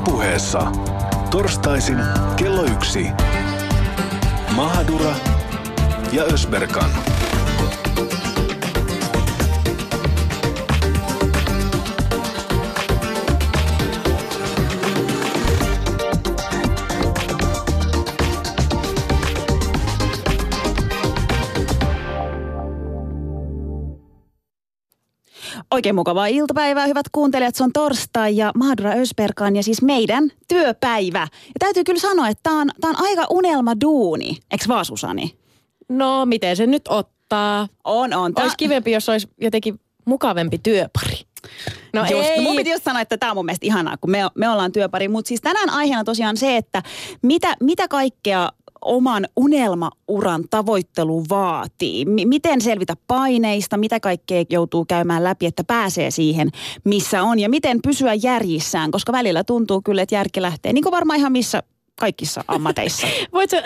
Ylepuheessa torstaisin kello yksi. Mahadura ja Ösberkan. Oikein mukavaa iltapäivää, hyvät kuuntelijat. Se on torstai ja Mahdura Ösperkan ja siis meidän työpäivä. Ja täytyy kyllä sanoa, että tämä on, tää on aika unelma duuni. Eikö vaan Susani? No, miten se nyt ottaa? On, on. Tää... Olisi kivempi, jos olisi jotenkin mukavempi työpari. No just, ei. Mun piti just sanoa, että tämä on mun mielestä ihanaa, kun me, me ollaan työpari. Mutta siis tänään aiheena tosiaan se, että mitä, mitä kaikkea oman unelmauran tavoittelu vaatii? M- miten selvitä paineista, mitä kaikkea joutuu käymään läpi, että pääsee siihen, missä on ja miten pysyä järjissään, koska välillä tuntuu kyllä, että järki lähtee, niin kuin varmaan ihan missä kaikissa ammateissa. voitko,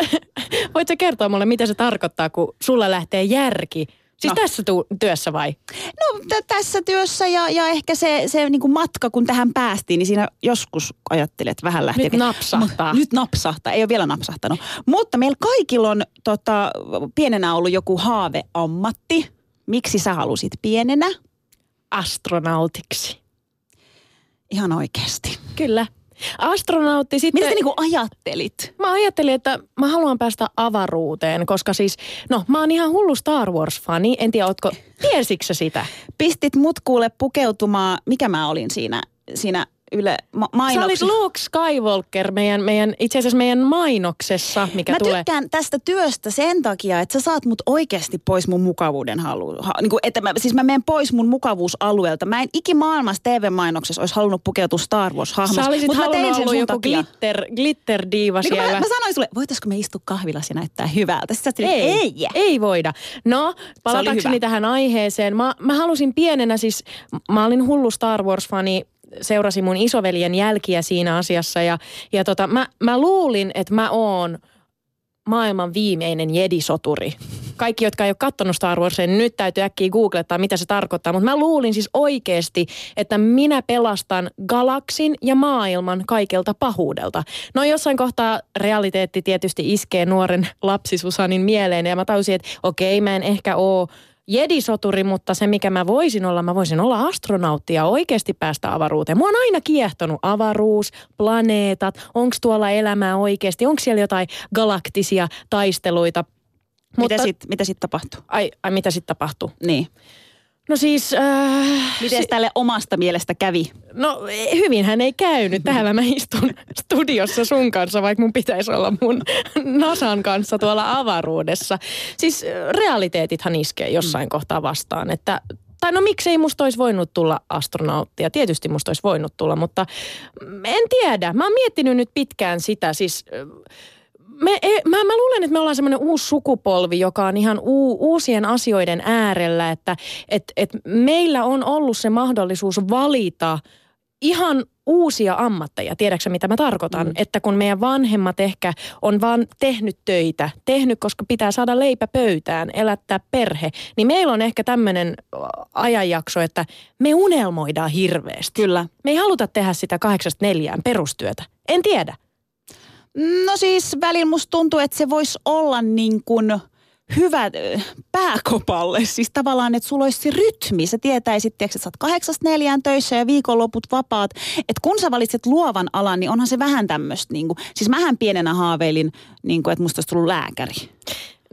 voitko kertoa mulle, mitä se tarkoittaa, kun sulla lähtee järki Siis no. tässä tu- työssä vai? No t- tässä työssä ja, ja ehkä se, se niin kuin matka, kun tähän päästiin, niin siinä joskus ajattelin, että vähän lähtee. Nyt napsahtaa. M- nyt napsahtaa, ei ole vielä napsahtanut. Mutta meillä kaikilla on tota, pienenä ollut joku haaveammatti. Miksi sä halusit pienenä? Astronautiksi. Ihan oikeasti. Kyllä. Astronautti sitten... Mitä sä niinku ajattelit? Mä ajattelin, että mä haluan päästä avaruuteen, koska siis, no mä oon ihan hullu Star Wars-fani. En tiedä, ootko, tiesitkö sitä? Pistit mut kuule pukeutumaan, mikä mä olin siinä, siinä Yle ma- mainoksessa. Sä olit Luke Skywalker meidän, meidän, itse asiassa meidän mainoksessa, mikä Mä tulee. tykkään tästä työstä sen takia, että sä saat mut oikeasti pois mun mukavuuden halu. Ha, niin kuin, että mä, siis mä menen pois mun mukavuusalueelta. Mä en ikimaailmassa TV-mainoksessa olisi halunnut pukeutua Star Wars-hahmossa. Sä olisit mut mä tein halunnut sen joku takia. glitter, glitter-diiva Niin siellä. mä, mä sanoin sulle, voitaisko me istua kahvilassa ja näyttää hyvältä? Sitten sä Ei, ei. ei voida. No, palatakseni tähän aiheeseen. Mä, mä halusin pienenä siis, mä olin hullu Star Wars-fani, seurasin mun isoveljen jälkiä siinä asiassa ja, ja tota, mä, mä luulin, että mä oon maailman viimeinen jedisoturi. Kaikki, jotka ei ole katsonut Star Warsia, niin nyt täytyy äkkiä googlettaa, mitä se tarkoittaa. Mutta mä luulin siis oikeasti, että minä pelastan galaksin ja maailman kaikelta pahuudelta. No jossain kohtaa realiteetti tietysti iskee nuoren lapsisusanin mieleen ja mä tajusin, että okei, mä en ehkä oo jedisoturi, mutta se mikä mä voisin olla, mä voisin olla astronautti ja oikeasti päästä avaruuteen. Mua on aina kiehtonut avaruus, planeetat, onko tuolla elämää oikeasti, onko siellä jotain galaktisia taisteluita. Mitä sitten sit tapahtuu? Ai, ai mitä sitten tapahtuu? Niin. No siis... Äh, Miten si- tälle omasta mielestä kävi? No hyvinhän ei käynyt. Täällä mä istun studiossa sun kanssa, vaikka mun pitäisi olla mun Nasan kanssa tuolla avaruudessa. Siis äh, realiteetithan iskee jossain kohtaa vastaan, että tai no miksei musta olisi voinut tulla astronauttia. Tietysti musta olisi voinut tulla, mutta en tiedä. Mä oon miettinyt nyt pitkään sitä. Siis äh, me, e, mä, mä luulen, että me ollaan semmoinen uusi sukupolvi, joka on ihan uu, uusien asioiden äärellä, että et, et meillä on ollut se mahdollisuus valita ihan uusia ammatteja. Tiedätkö mitä mä tarkoitan? Mm. Että kun meidän vanhemmat ehkä on vaan tehnyt töitä, tehnyt, koska pitää saada leipä pöytään, elättää perhe, niin meillä on ehkä tämmöinen ajanjakso, että me unelmoidaan hirveästi. Kyllä. Me ei haluta tehdä sitä kahdeksasta neljään perustyötä. En tiedä. No siis välillä musta tuntuu, että se voisi olla niin kuin hyvä ö, pääkopalle. Siis tavallaan, että sulla olisi se rytmi. Sä tietäisit, että sä oot kahdeksasta neljään töissä ja viikonloput vapaat. Että kun sä valitset luovan alan, niin onhan se vähän tämmöistä. Niin siis mähän pienenä haaveilin, niin kuin, että musta olisi tullut lääkäri.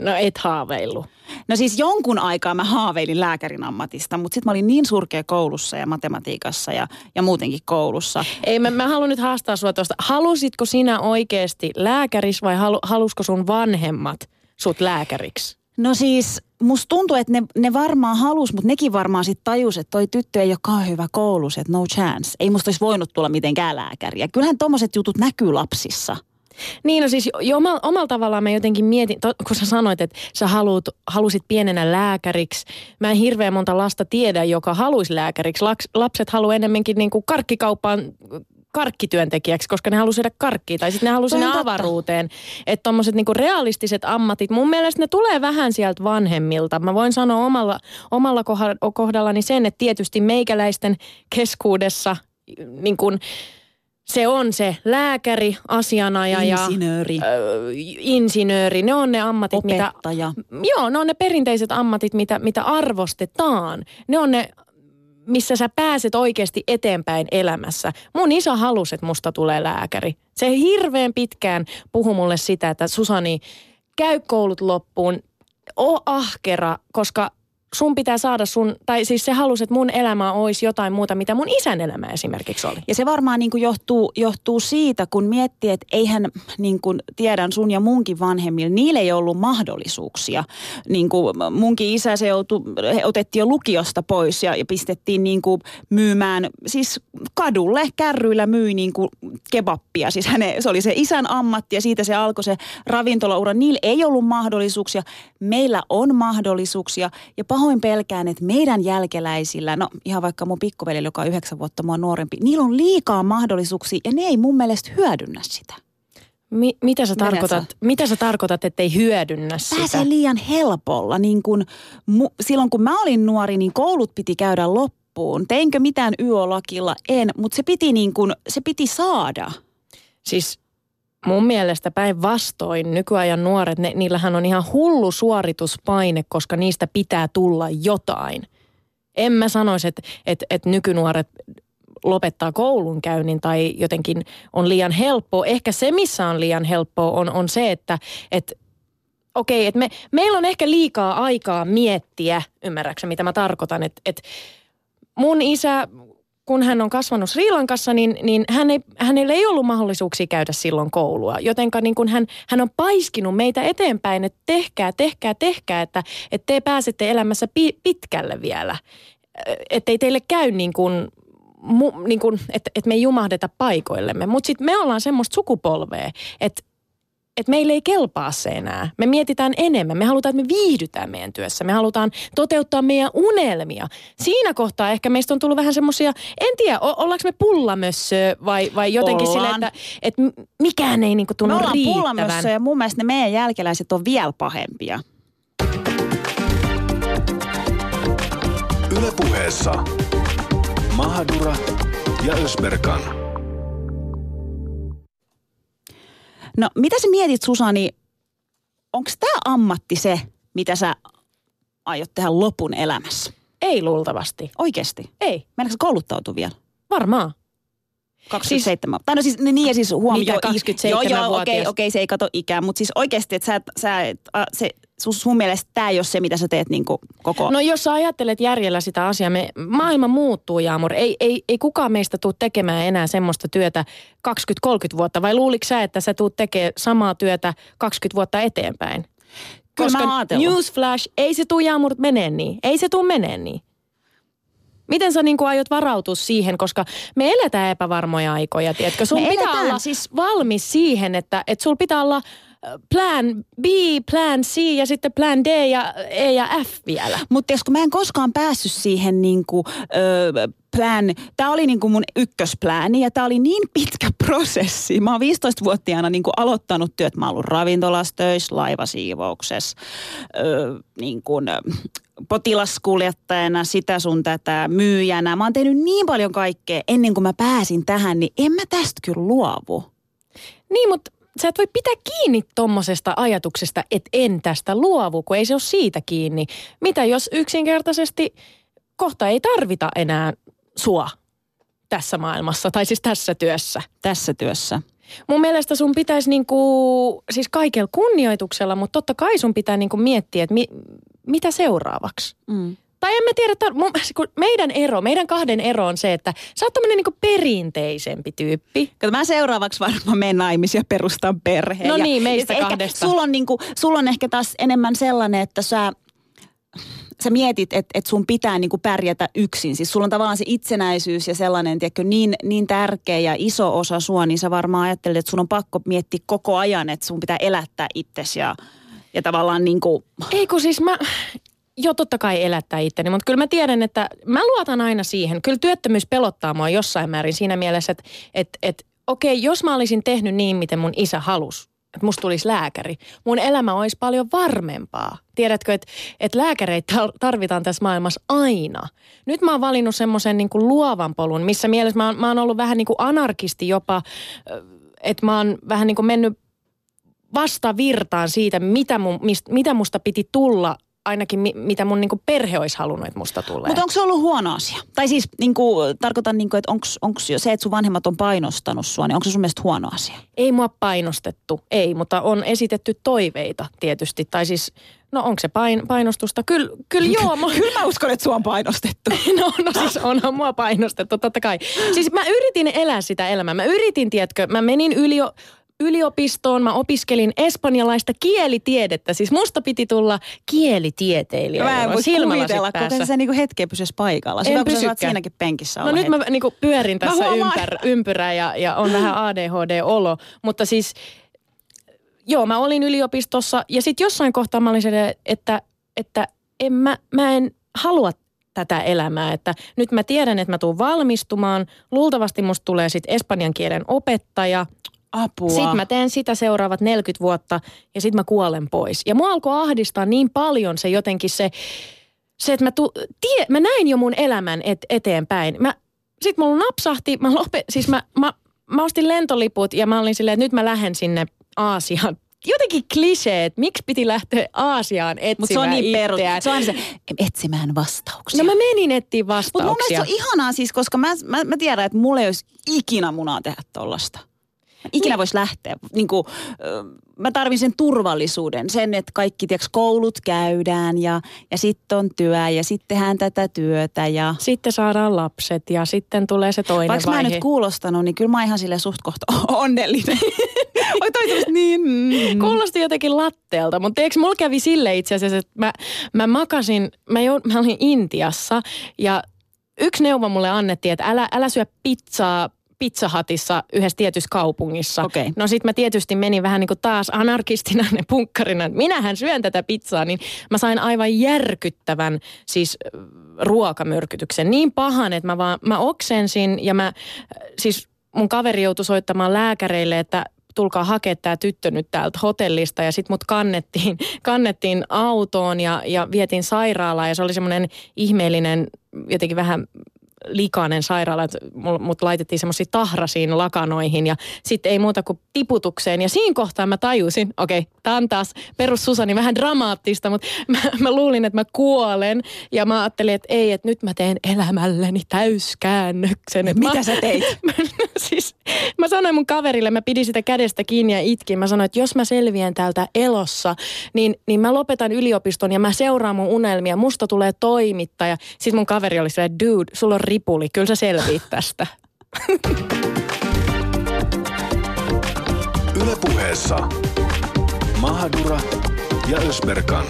No et haaveillut. No siis jonkun aikaa mä haaveilin lääkärin ammatista, mutta sitten mä olin niin surkea koulussa ja matematiikassa ja, ja muutenkin koulussa. Ei, mä, mä haluan nyt haastaa sua tuosta. Halusitko sinä oikeasti lääkäris vai halu, halusko sun vanhemmat sut lääkäriksi? No siis musta tuntuu, että ne, ne varmaan halus, mutta nekin varmaan sitten tajus, että toi tyttö ei ole kauhean hyvä koulussa, että no chance. Ei musta olisi voinut tulla mitenkään lääkäriä. Kyllähän tommoset jutut näkyy lapsissa. Niin, no siis jo omalla, omalla tavallaan mä jotenkin mietin, to, kun sä sanoit, että sä haluut, halusit pienenä lääkäriksi. Mä en hirveän monta lasta tiedä, joka haluaisi lääkäriksi. Laks, lapset haluaa enemmänkin niin kuin karkkikauppaan karkkityöntekijäksi, koska ne haluaa syödä karkkia. Tai sitten ne haluaa sinne avaruuteen. Että tommoset niinku realistiset ammatit, mun mielestä ne tulee vähän sieltä vanhemmilta. Mä voin sanoa omalla, omalla kohda- kohdallani sen, että tietysti meikäläisten keskuudessa niin kun, se on se lääkäri, asianajaja, Insinööri. ö, insinööri. Ne on ne ammatit, Opettaja. mitä... Joo, ne on ne perinteiset ammatit, mitä, mitä arvostetaan. Ne on ne, missä sä pääset oikeasti eteenpäin elämässä. Mun isä halusi, että musta tulee lääkäri. Se hirveän pitkään puhui mulle sitä, että Susani, käy koulut loppuun, oo ahkera, koska sun pitää saada sun, tai siis se halusi, että mun elämä olisi jotain muuta, mitä mun isän elämä esimerkiksi oli. Ja se varmaan niin kuin johtuu, johtuu siitä, kun miettii, että eihän niin kuin tiedän sun ja munkin vanhemmilla, niillä ei ollut mahdollisuuksia. Niin kuin munkin isä se joutui, otettiin jo lukiosta pois ja, ja pistettiin niin kuin myymään, siis kadulle kärryillä myi niin kuin kebappia. Siis häne, se oli se isän ammatti ja siitä se alkoi se ravintolaura. Niillä ei ollut mahdollisuuksia, meillä on mahdollisuuksia ja pahoin pelkään, että meidän jälkeläisillä, no ihan vaikka mun pikkuveli, joka on yhdeksän vuotta mua nuorempi, niillä on liikaa mahdollisuuksia ja ne ei mun mielestä hyödynnä sitä. Mi- mitä, sä tarkoitat, sä. mitä sä tarkoitat, ettei hyödynnä sitä? Pääsee liian helpolla. Niin kun, mu, silloin kun mä olin nuori, niin koulut piti käydä loppuun. Teinkö mitään YO-lakilla? En, mutta se piti, niin kun, se piti saada. Siis mun mielestä päinvastoin nykyajan nuoret, ne, niillähän on ihan hullu suorituspaine, koska niistä pitää tulla jotain. En mä sanoisi, että et, et nykynuoret lopettaa koulunkäynnin tai jotenkin on liian helppoa. Ehkä se, missä on liian helppoa, on, on se, että et, okei, että me, meillä on ehkä liikaa aikaa miettiä, ymmärräksä mitä mä tarkoitan, että et mun isä, kun hän on kasvanut Sri Lankassa, niin, niin hän ei, hänellä ei ollut mahdollisuuksia käydä silloin koulua. Jotenka niin kun hän, hän on paiskinut meitä eteenpäin, että tehkää, tehkää, tehkää, että, että te pääsette elämässä pi, pitkälle vielä. Että ei teille käy niin kuin, niin kuin että, että me ei jumahdeta paikoillemme. Mutta sitten me ollaan semmoista sukupolvea, että että meille ei kelpaa se enää. Me mietitään enemmän. Me halutaan, että me viihdytään meidän työssä. Me halutaan toteuttaa meidän unelmia. Siinä kohtaa ehkä meistä on tullut vähän semmoisia, en tiedä, o- ollaanko me pullamössö vai, vai jotenkin sille, Ollaan. että, että mikään ei niinku Me tunnu ollaan riittävän. pullamössö ja mun mielestä ne meidän jälkeläiset on vielä pahempia. Ylepuheessa Mahadura ja Ösberkan. No mitä sä mietit Susani, onko tämä ammatti se, mitä sä aiot tehdä lopun elämässä? Ei luultavasti. Oikeasti? Ei, Meinaatko kouluttautua vielä? varmaan. 27. Siis, tai no siis niin ja siis huom, Mitä, joo, 27 Joo, joo, okei, vuotias? okei, se ei kato ikää, mutta siis oikeasti, että sä, sä, a, se, sun, sun mielestä tämä ei ole se, mitä sä teet niin kuin koko... No jos sä ajattelet järjellä sitä asiaa, me, maailma muuttuu Jaamur. Ei, ei, ei kukaan meistä tule tekemään enää semmoista työtä 20-30 vuotta. Vai luuliko sä, että sä tuut tekemään samaa työtä 20 vuotta eteenpäin? Kyllä mä Koska ajatellut. newsflash, ei se tuu Jaamur menee niin. Ei se tuu menee niin. Miten sä niin kuin aiot varautua siihen, koska me eletään epävarmoja aikoja, tiedätkö? Sun Me pitää eletään, olla siis- valmis siihen, että, että sul pitää olla plan B, plan C ja sitten plan D ja E ja F vielä. Mutta jos kun mä en koskaan päässyt siihen niin kuin, ö, plan, tämä oli niin kuin mun ykkösplääni ja tämä oli niin pitkä prosessi. Mä oon 15-vuotiaana niin kuin aloittanut työt. Mä oon ollut ravintolassa töissä, laivasiivouksessa, ö, niin kuin, ö, potilaskuljettajana, sitä sun tätä, myyjänä. Mä oon tehnyt niin paljon kaikkea ennen kuin mä pääsin tähän, niin en mä tästä kyllä luovu. Niin, mutta sä et voi pitää kiinni tommosesta ajatuksesta, että en tästä luovu, kun ei se ole siitä kiinni. Mitä jos yksinkertaisesti kohta ei tarvita enää sua tässä maailmassa, tai siis tässä työssä? Tässä työssä. Mun mielestä sun pitäisi niinku, siis kaikella kunnioituksella, mutta totta kai sun pitää niinku miettiä, että mi, mitä seuraavaksi. Mm. Tai en mä tiedä, tar- mun, kun meidän ero, meidän kahden ero on se, että sä oot tämmönen niinku perinteisempi tyyppi. Kato, mä seuraavaksi varmaan menen naimisiin ja perustan perheen. No niin, meistä ja ehkä kahdesta. Sulla on, niinku, sulla on ehkä taas enemmän sellainen, että sä, sä mietit, että et sun pitää niinku pärjätä yksin. Siis sulla on tavallaan se itsenäisyys ja sellainen, tiedätkö, niin, niin tärkeä ja iso osa sua, niin sä varmaan ajattelet, että sun on pakko miettiä koko ajan, että sun pitää elättää itsesi ja, ja tavallaan niinku, Ei kun siis mä, joo totta kai elättää itteni, mutta kyllä mä tiedän, että mä luotan aina siihen. Kyllä työttömyys pelottaa mua jossain määrin siinä mielessä, että et, et, okei, jos mä olisin tehnyt niin, miten mun isä halusi, että musta tulisi lääkäri. Mun elämä olisi paljon varmempaa. Tiedätkö, että, että lääkäreitä tarvitaan tässä maailmassa aina. Nyt mä oon valinnut semmoisen niin luovan polun, missä mielessä mä oon, mä oon ollut vähän niin kuin anarkisti jopa, että mä oon vähän niin kuin mennyt vastavirtaan siitä, mitä, mun, mist, mitä musta piti tulla ainakin mi, mitä mun niinku perhe olisi halunnut, että musta tulee. Mutta onko se ollut huono asia? Tai siis niinku, tarkoitan, niinku, että onko se, että sun vanhemmat on painostanut sua, niin onko se sun mielestä huono asia? Ei mua painostettu, ei, mutta on esitetty toiveita tietysti. Tai siis, no onko se pain, painostusta? Kyllä, kyllä joo. Mä... kyllä mä uskon, että sua on painostettu. no, no siis onhan mua painostettu, totta kai. Siis mä yritin elää sitä elämää. Mä yritin, tiedätkö, mä menin yli yliopistoon. Mä opiskelin espanjalaista kielitiedettä. Siis musta piti tulla kielitieteilijä. Mä en voi kuvitella, kun sä niinku hetkeä pysyisi paikalla. Hyvä, kun sä siinäkin penkissä No nyt mä niinku pyörin tässä ympär, ympyrää ja, ja on vähän ADHD-olo. Mutta siis, joo, mä olin yliopistossa ja sitten jossain kohtaa mä olin se, että, että en mä, mä en halua tätä elämää. Että nyt mä tiedän, että mä tuun valmistumaan. Luultavasti musta tulee sitten espanjan kielen opettaja. Apua. Sitten mä teen sitä seuraavat 40 vuotta ja sitten mä kuolen pois. Ja mua alkoi ahdistaa niin paljon se jotenkin se, se että mä, tu, tie, mä näin jo mun elämän et, eteenpäin. Mä, sitten mulla napsahti, mä, lope, siis mä, mä, mä ostin lentoliput ja mä olin silleen, että nyt mä lähden sinne Aasiaan jotenkin kliseet, miksi piti lähteä Aasiaan etsimään Mutta se on niin. Se on se, etsimään vastauksia. No mä menin etsiä vastauksia. Mutta mun mielestä se on ihanaa siis, koska mä, mä, mä tiedän, että mulla ei olisi ikinä munaa tehdä tollasta. Ikinä niin. voisi lähteä. Niin kuin, mä tarvin sen turvallisuuden, sen, että kaikki tiiäks, koulut käydään ja, ja sitten on työ ja sitten tehdään tätä työtä. Ja... Sitten saadaan lapset ja sitten tulee se toinen Vaikka vaihe. mä en nyt kuulostanut, niin kyllä mä ihan sille suht kohta onnellinen. Oi toi niin. Mm. Kuulosti jotenkin latteelta, mutta eikö mulla kävi sille itse asiassa, että mä, mä makasin, mä, jo, mä olin Intiassa ja yksi neuvo mulle annettiin, että älä, älä syö pizzaa pizzahatissa yhdessä tietyssä kaupungissa. Okay. No sit mä tietysti menin vähän niin kuin taas anarkistina ne punkkarina, että minähän syön tätä pizzaa, niin mä sain aivan järkyttävän siis ruokamyrkytyksen. Niin pahan, että mä vaan, mä oksensin ja mä, siis mun kaveri joutui soittamaan lääkäreille, että tulkaa hakea tämä tyttö nyt täältä hotellista ja sitten mut kannettiin, kannettiin autoon ja, ja vietiin sairaalaan ja se oli semmoinen ihmeellinen jotenkin vähän likainen sairaala, että mut laitettiin semmoisia tahrasiin lakanoihin ja sitten ei muuta kuin tiputukseen. Ja siinä kohtaa mä tajusin, okei, okay, tämä on taas perus Susani vähän dramaattista, mutta mä, mä luulin, että mä kuolen ja mä ajattelin, että ei, että nyt mä teen elämälleni täyskäännöksen. Mitä mä, sä teit? Mä, siis, mä sanoin mun kaverille, mä pidin sitä kädestä kiinni ja itkin. Mä sanoin, että jos mä selviän täältä elossa, niin, niin mä lopetan yliopiston ja mä seuraan mun unelmia. Musta tulee toimittaja. Sitten mun kaveri oli se, dude, sulla on ripuli, kyllä sä selviit tästä. Ylepuheessa Mahadura ja Ösberkan.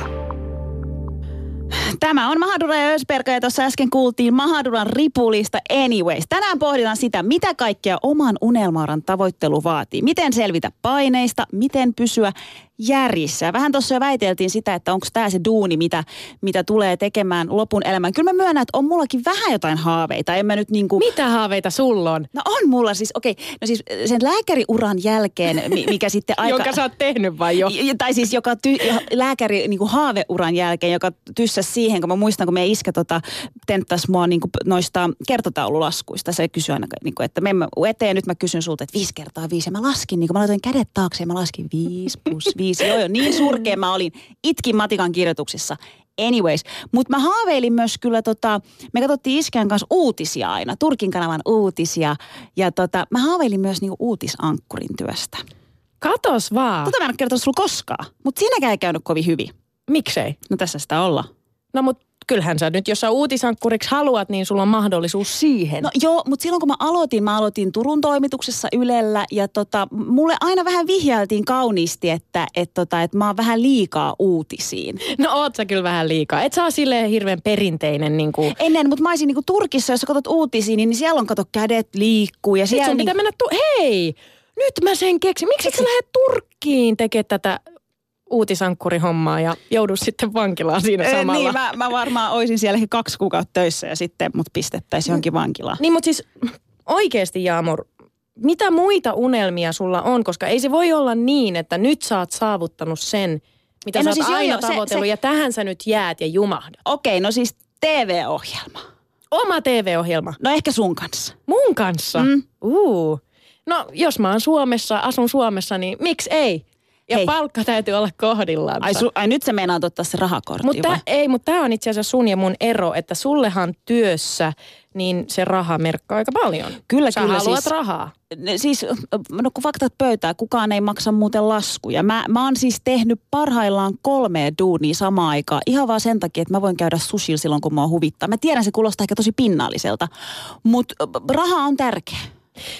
Tämä on Mahadura ja Ösberka ja tuossa äsken kuultiin Mahaduran ripulista Anyways. Tänään pohditaan sitä, mitä kaikkea oman unelmauran tavoittelu vaatii. Miten selvitä paineista, miten pysyä järjissä. Vähän tuossa jo väiteltiin sitä, että onko tämä se duuni, mitä, mitä tulee tekemään lopun elämän. Kyllä mä myönnän, että on mullakin vähän jotain haaveita. En mä nyt niinku... Mitä haaveita sulla on? No on mulla siis, okei, okay, no siis sen lääkäriuran jälkeen, mikä sitten aika... Jonka sä oot tehnyt vai jo? Tai siis joka ty, lääkäri niinku haaveuran jälkeen, joka tyssäs siihen, kun mä muistan, kun me iskä tota, tenttas mua niinku noista kertotaululaskuista. Se kysyi aina, niinku, että me eteen, nyt mä kysyn sulta, että viisi kertaa viisi. Ja mä laskin, niin mä laitoin kädet taakse ja mä laskin viisi plus viisi biisi. Joo, joo, niin surkea mä olin. Itkin matikan kirjoituksissa. Anyways, mutta mä haaveilin myös kyllä tota, me katsottiin iskän kanssa uutisia aina, Turkin kanavan uutisia. Ja tota, mä haaveilin myös niinku uutisankkurin työstä. Katos vaan. Tota mä en kertonut sulla koskaan, mutta siinäkään ei käynyt kovin hyvin. Miksei? No tässä sitä olla. No mutta kyllähän sä nyt, jos sä uutisankkuriksi haluat, niin sulla on mahdollisuus siihen. No joo, mutta silloin kun mä aloitin, mä aloitin Turun toimituksessa Ylellä ja tota, mulle aina vähän vihjailtiin kauniisti, että et tota, et mä oon vähän liikaa uutisiin. No oot sä kyllä vähän liikaa. Et ole silleen hirveän perinteinen niin kuin... Ennen, mutta mä olisin niin kuin Turkissa, jos sä katsot uutisiin, niin siellä on kato kädet liikkuu. Ja siellä sun niin... pitää mennä, tu- hei, nyt mä sen keksin. Miksi sä lähde Turkkiin tekemään tätä uutisankkurihommaa ja joudu sitten vankilaan siinä samalla. Niin, mä, mä varmaan olisin sielläkin kaksi kuukautta töissä ja sitten mut pistettäisiin johonkin vankilaan. Niin, mutta siis oikeasti Jaamur, mitä muita unelmia sulla on? Koska ei se voi olla niin, että nyt sä oot saavuttanut sen, mitä Ei, sä no oot siis aina joo, se- tavoitellut se- ja tähän sä nyt jäät ja jumahdat. Okei, no siis TV-ohjelma. Oma TV-ohjelma. No ehkä sun kanssa. Mun kanssa? Mm. Uu. No jos mä oon Suomessa, asun Suomessa, niin miksi ei? Ja Hei. palkka täytyy olla kohdillaan. Ai, su, ai nyt sä meinaat ottaa se rahakortti Mutta ei, mutta tämä on itse asiassa sun ja mun ero, että sullehan työssä niin se raha merkkaa aika paljon. Kyllä, Sä kyllä, haluat siis- rahaa. Ne- Siis, no kun faktat pöytää, kukaan ei maksa muuten laskuja. Mä, mä oon siis tehnyt parhaillaan kolme duunia samaan aikaan. Ihan vaan sen takia, että mä voin käydä sushilla silloin, kun mua huvittaa. Mä tiedän, se kuulostaa ehkä tosi pinnalliselta, mutta raha on tärkeä.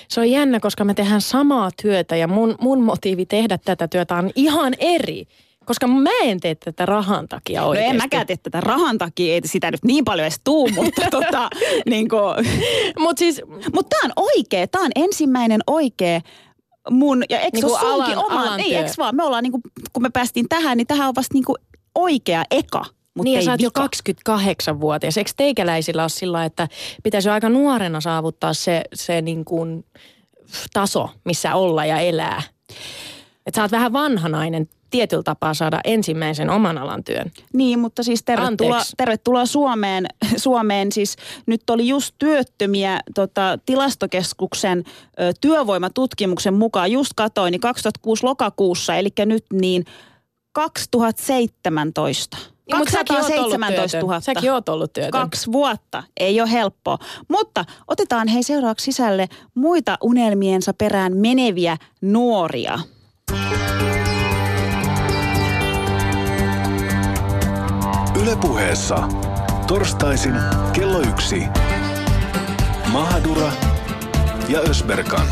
Se on jännä, koska me tehdään samaa työtä ja mun, mun motiivi tehdä tätä työtä on ihan eri. Koska mä en tee tätä rahan takia No oikeasti. en mäkään tee tätä rahan takia, ei sitä nyt niin paljon edes tuu, mutta tota, niin kuin, Mutta siis Mutta tämä on oikea, tämä on ensimmäinen oikea mun, ja eikö Niinku niinku sunkin alan- oma, alan ei, eikö vaan, me ollaan niinku, kun me päästiin tähän, niin tähän on vasta niinku oikea eka. Mut niin ja sä oot jo vika. 28-vuotias. Eikö teikäläisillä ole sillä, että pitäisi jo aika nuorena saavuttaa se, se niin kuin taso, missä olla ja elää? Että sä oot vähän vanhanainen tietyllä tapaa saada ensimmäisen oman alan työn. Niin, mutta siis tervetuloa, Anteeksi. tervetuloa Suomeen. Suomeen. Siis nyt oli just työttömiä tota, tilastokeskuksen ö, työvoimatutkimuksen mukaan. Just katoin, niin 2006 lokakuussa, eli nyt niin 2017. Ja, mut säkin oot ollut 217 000. työtön. Säkin oot ollut työtön. Kaksi vuotta. Ei ole helppoa. Mutta otetaan hei seuraavaksi sisälle muita unelmiensa perään meneviä nuoria. Ylepuheessa torstaisin kello yksi. Mahadura ja Ösberkan.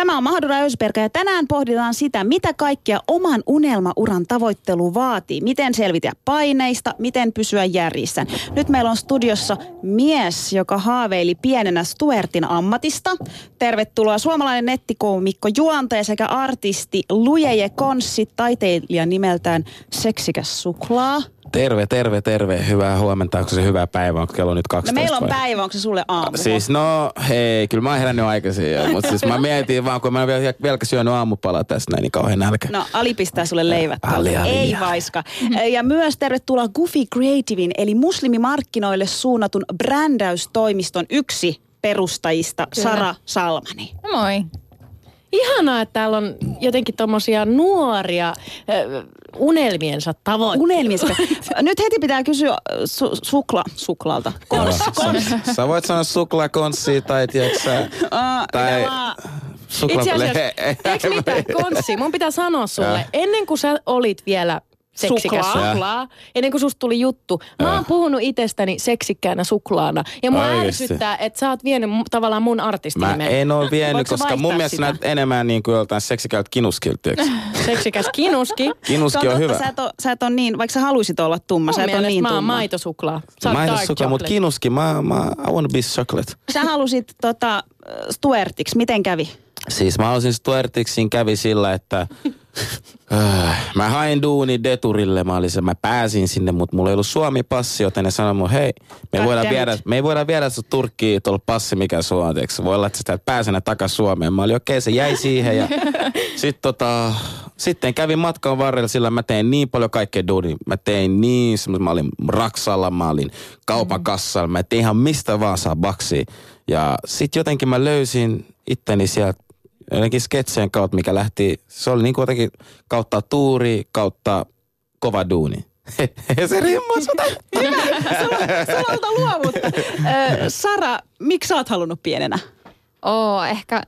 Tämä on Mahdura Ösberga ja tänään pohditaan sitä, mitä kaikkea oman unelmauran tavoittelu vaatii. Miten selvitä paineista, miten pysyä järjissä. Nyt meillä on studiossa mies, joka haaveili pienenä Stuartin ammatista. Tervetuloa suomalainen nettikoomikko, juontaja sekä artisti Lujeje Konssi, taiteilija nimeltään Seksikäs suklaa. Terve, terve, terve. Hyvää huomenta. Onko se hyvä päivä? Onko kello nyt No 12? meillä on vai? päivä, onko se sulle aamu? Siis no, hei, kyllä mä oon herännyt aikaisin jo, mutta siis mä mietin vaan, kun mä vielä, vielä syönyt aamupalaa tässä näin, niin kauhean nälkä. No, Ali pistää sulle leivät. Ali, Ali, Ei vaiska. Ja myös tervetuloa Goofy Creativein, eli muslimimarkkinoille suunnatun brändäystoimiston yksi perustajista, Kyllä. Sara Salmani. No moi. Ihanaa, että täällä on jotenkin tommosia nuoria unelmiensa tavoitteita. Unelmista. Nyt heti pitää kysyä su- sukla, suklaalta. Kons, kons. Sä, sä voit sanoa suklaakonssi tai tiedätkö sä, Uh, tai sukla... Itse asiassa, eikö mitä, Konssi, mun pitää sanoa sulle, Äh. ennen kuin sä olit vielä seksikäs Suklaa. suklaa, ennen kuin susta tuli juttu, mä oon puhunut itsestäni seksikkäänä suklaana. Ja mua Oikeesti? ärsyttää, että sä oot vienyt tavallaan mun Mä artistinimen. en oo vienyt, sä koska mun mielestä sitä? näyt enemmän niin kuin joltain seksikältä kinuskilta? Seksikäs kinuski. Kinuski on hyvä. Sä et, sä et ole niin, vaikka sä haluisit olla tumma, Mun sä et ole niin mä oon tumma. maitosuklaa. Sä oot Mä dark oo sukla, mutta kinuski, mä, mä, I wanna be chocolate. Sä halusit tota, Stuartiksi, miten kävi? Siis mä olisin Stuartiksi, siinä kävi sillä, että äh, mä hain duuni Deturille, mä, olisin, mä pääsin sinne, mutta mulla ei ollut Suomi-passi, joten ne sanoi mun, hei, me ei, God voida damn viedä, me ei voida viedä sut Turkkiin tuolla passi, mikä sulla on, tiiäks. voi olla, että sä täältä pääsenä takas Suomeen. Mä olin okei, okay, se jäi siihen ja sit, tota, sitten kävin matkan varrella, sillä mä tein niin paljon kaikkea duunia. Mä tein niin, semmos- mä olin Raksalla, mä olin kaupan kassalla, mä tein ihan mistä vaan saa baksia. Ja sit jotenkin mä löysin itteni sieltä jotenkin sketsien kautta, mikä lähti, se oli niin kuin jotenkin kautta tuuri, kautta kova duuni. se rimmas. Salalta luovuutta. Ö, Sara, miksi sä oot halunnut pienenä? Oo, ehkä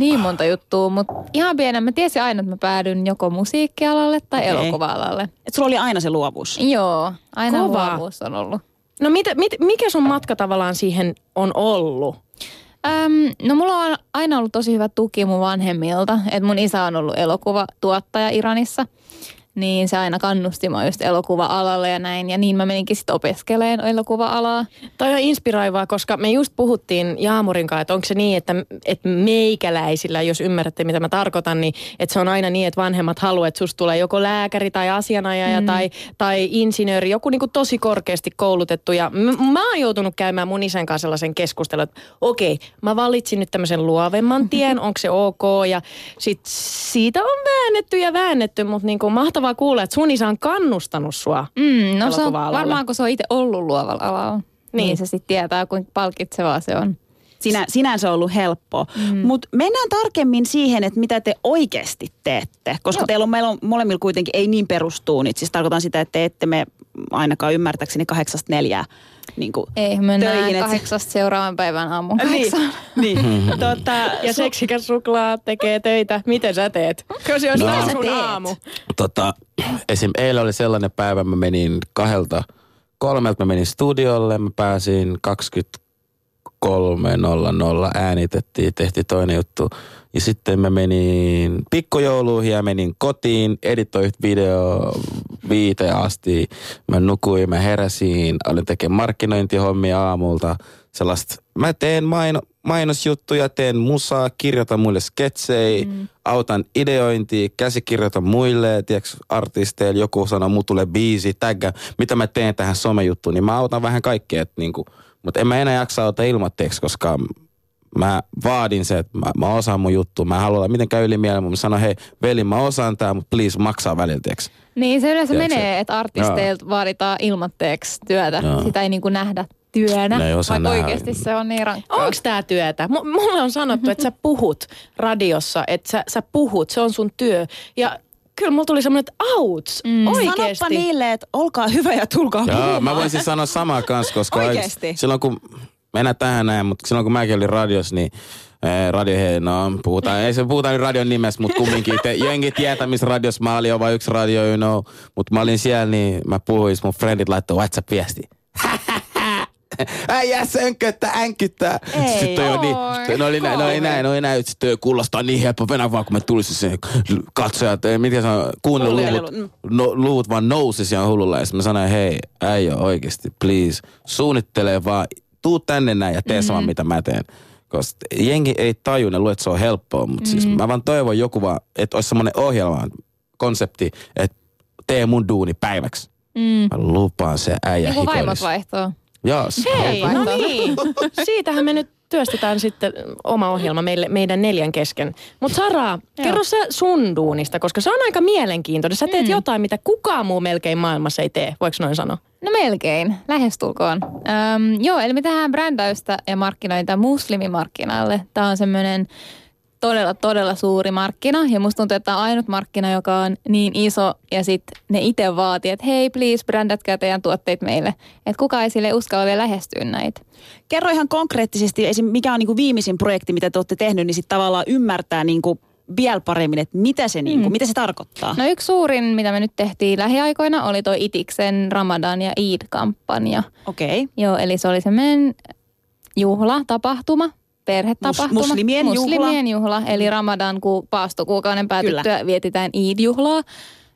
niin monta juttua, mutta ihan pienen mä tiesin aina, että mä päädyn joko musiikkialalle tai Okei. elokuva-alalle. Et sulla oli aina se luovuus. Joo, aina Kova. luovuus on ollut. No mit, mit, mikä sun matka tavallaan siihen on ollut? Öm, no mulla on aina ollut tosi hyvä tuki mun vanhemmilta, että mun isä on ollut elokuvatuottaja Iranissa. Niin se aina kannusti mua just elokuva-alalle ja näin. Ja niin mä meninkin sitten opiskeleen elokuva-alaa. Toi on inspiroivaa, koska me just puhuttiin Jaamurin kanssa, että onko se niin, että, että meikäläisillä, jos ymmärrätte mitä mä tarkoitan, niin että se on aina niin, että vanhemmat haluavat, että susta tulee joko lääkäri tai asianajaja mm. tai, tai insinööri, joku niin kuin tosi korkeasti koulutettu. Ja m- mä oon joutunut käymään mun isän kanssa sellaisen keskustelun, että okei, mä valitsin nyt tämmöisen luovemman tien, onko se ok? Ja sit siitä on väännetty ja väännetty, mutta niin kuin mahtavaa kuulla, että sun isä on kannustanut sua Mm, no se on, varmaan kun se on itse ollut luovalla alalla, niin, Niin. se sitten tietää, kuinka palkitsevaa se on. Sinä, sinänsä on ollut helppoa. Mm. Mutta mennään tarkemmin siihen, että mitä te oikeasti teette. Koska teillä on, meillä on molemmilla kuitenkin ei niin perustuunit. Siis tarkoitan sitä, että te ette me ainakaan ymmärtääkseni kahdeksasta neljää niin kuin Ei, mennään töihin, et- kahdeksasta seuraavan päivän aamun Niin, kahdeksaan. niin. tota, Ja seksikäs suklaa tekee töitä. Miten sä teet? Kyllä se on No. sun teet? aamu. Tota, esim. eilen oli sellainen päivä, mä menin kahdelta, kolmelta mä menin studiolle, mä pääsin 23.00, äänitettiin, tehtiin toinen juttu. Ja sitten mä menin pikkujouluihin ja menin kotiin, editoin video viiteen asti. Mä nukuin, mä heräsin, olin tekemään markkinointihommia aamulta. Sellaista, mä teen maino, mainosjuttuja, teen musaa, kirjoitan muille sketsejä, mm. autan ideointia, käsikirjoitan muille, tiedätkö, artisteille, joku sanoo, muu tulee biisi, tagga, mitä mä teen tähän somejuttuun, niin mä autan vähän kaikkea, että niinku, mutta en mä enää jaksa auttaa ilmatteeksi, koska mä vaadin se, että mä, mä osaan mun juttu, mä haluan olla mitenkään ylimielinen, mutta mä sanon, hei, veli, mä osaan tää, mutta please maksaa välillä? Niin se yleensä Tiedätkö, menee, että artisteilta vaaditaan ilmatteeksi työtä. Joo. Sitä ei niin kuin nähdä työnä, Ne ei osaa vaikka nähdä. oikeasti se on niin rankkaa. Onko tämä työtä? M- mulle on sanottu, että sä puhut radiossa, että sä, sä puhut, se on sun työ. Ja kyllä mulla tuli semmoinen, että auts, mm. oikeesti. Sanoppa niille, että olkaa hyvä ja tulkaa Joo, puhumaan. mä voisin sanoa samaa kanssa, koska Oikeesti? oikeasti. silloin kun, mennään tähän näin, mutta silloin kun mäkin olin radios, niin eh, radio, hei, no puhutaan, ei se puhuta nyt radion nimessä, mutta kumminkin, te, jengi tietää, missä radios mä olin, on vain yksi radio, you know, mutta mä olin siellä, niin mä puhuin, mun friendit laittoi WhatsApp-viesti. Äijä sönköttää, änkyttää. Ei. Sitten toi on niin, ne oli näin, ne oli näin, ne oli näin, sitten toi kuulostaa niin helppo, venä vaan kun me tulisi se katsojat, eh, miten se on, kuunneluvut, Kuunneluvut, no, luvut vaan nousi siellä hululla. Ja sitten mä sanoin, hei, äijä oikeesti, please, suunnittele vaan, tuu tänne näin ja tee mm-hmm. sama mitä mä teen. Koska jengi ei taju, ne luulee, että se on helppoa, mutta mm-hmm. siis mä vaan toivon joku vaan, että olisi semmoinen ohjelma, konsepti, että tee mun duuni päiväksi. Mm. Mä lupaan se äijä Niin kuin vaimot. Joo, Hei, no niin. Siitähän me nyt työstetään sitten oma ohjelma meille, meidän neljän kesken. Mutta Sara, kerro sä sun duunista, koska se on aika mielenkiintoinen. Sä teet mm. jotain, mitä kukaan muu melkein maailmassa ei tee, voiko noin sanoa? No melkein, lähestulkoon. Öm, joo, eli me tehdään brändäystä ja markkinointia muslimimarkkinalle. Tämä on semmoinen todella, todella suuri markkina. Ja musta tuntuu, että tämä on ainut markkina, joka on niin iso. Ja sitten ne itse vaatii, että hei please, brändätkää teidän tuotteet meille. Että kukaan ei sille uskalla vielä lähestyä näitä. Kerro ihan konkreettisesti, esim. mikä on niin kuin viimeisin projekti, mitä te olette tehnyt, niin sitten tavallaan ymmärtää niin kuin vielä paremmin, että mitä se, niin kuin, mitä se tarkoittaa. No yksi suurin, mitä me nyt tehtiin lähiaikoina, oli toi Itiksen Ramadan ja Eid-kampanja. Okei. Okay. Joo, eli se oli semmoinen juhla, tapahtuma, perhetapahtuma. Mus- muslimien juhla. Muslimien juhla. Eli Ramadan, kun paastokuukauden päätyttyä vietetään Eid-juhlaa.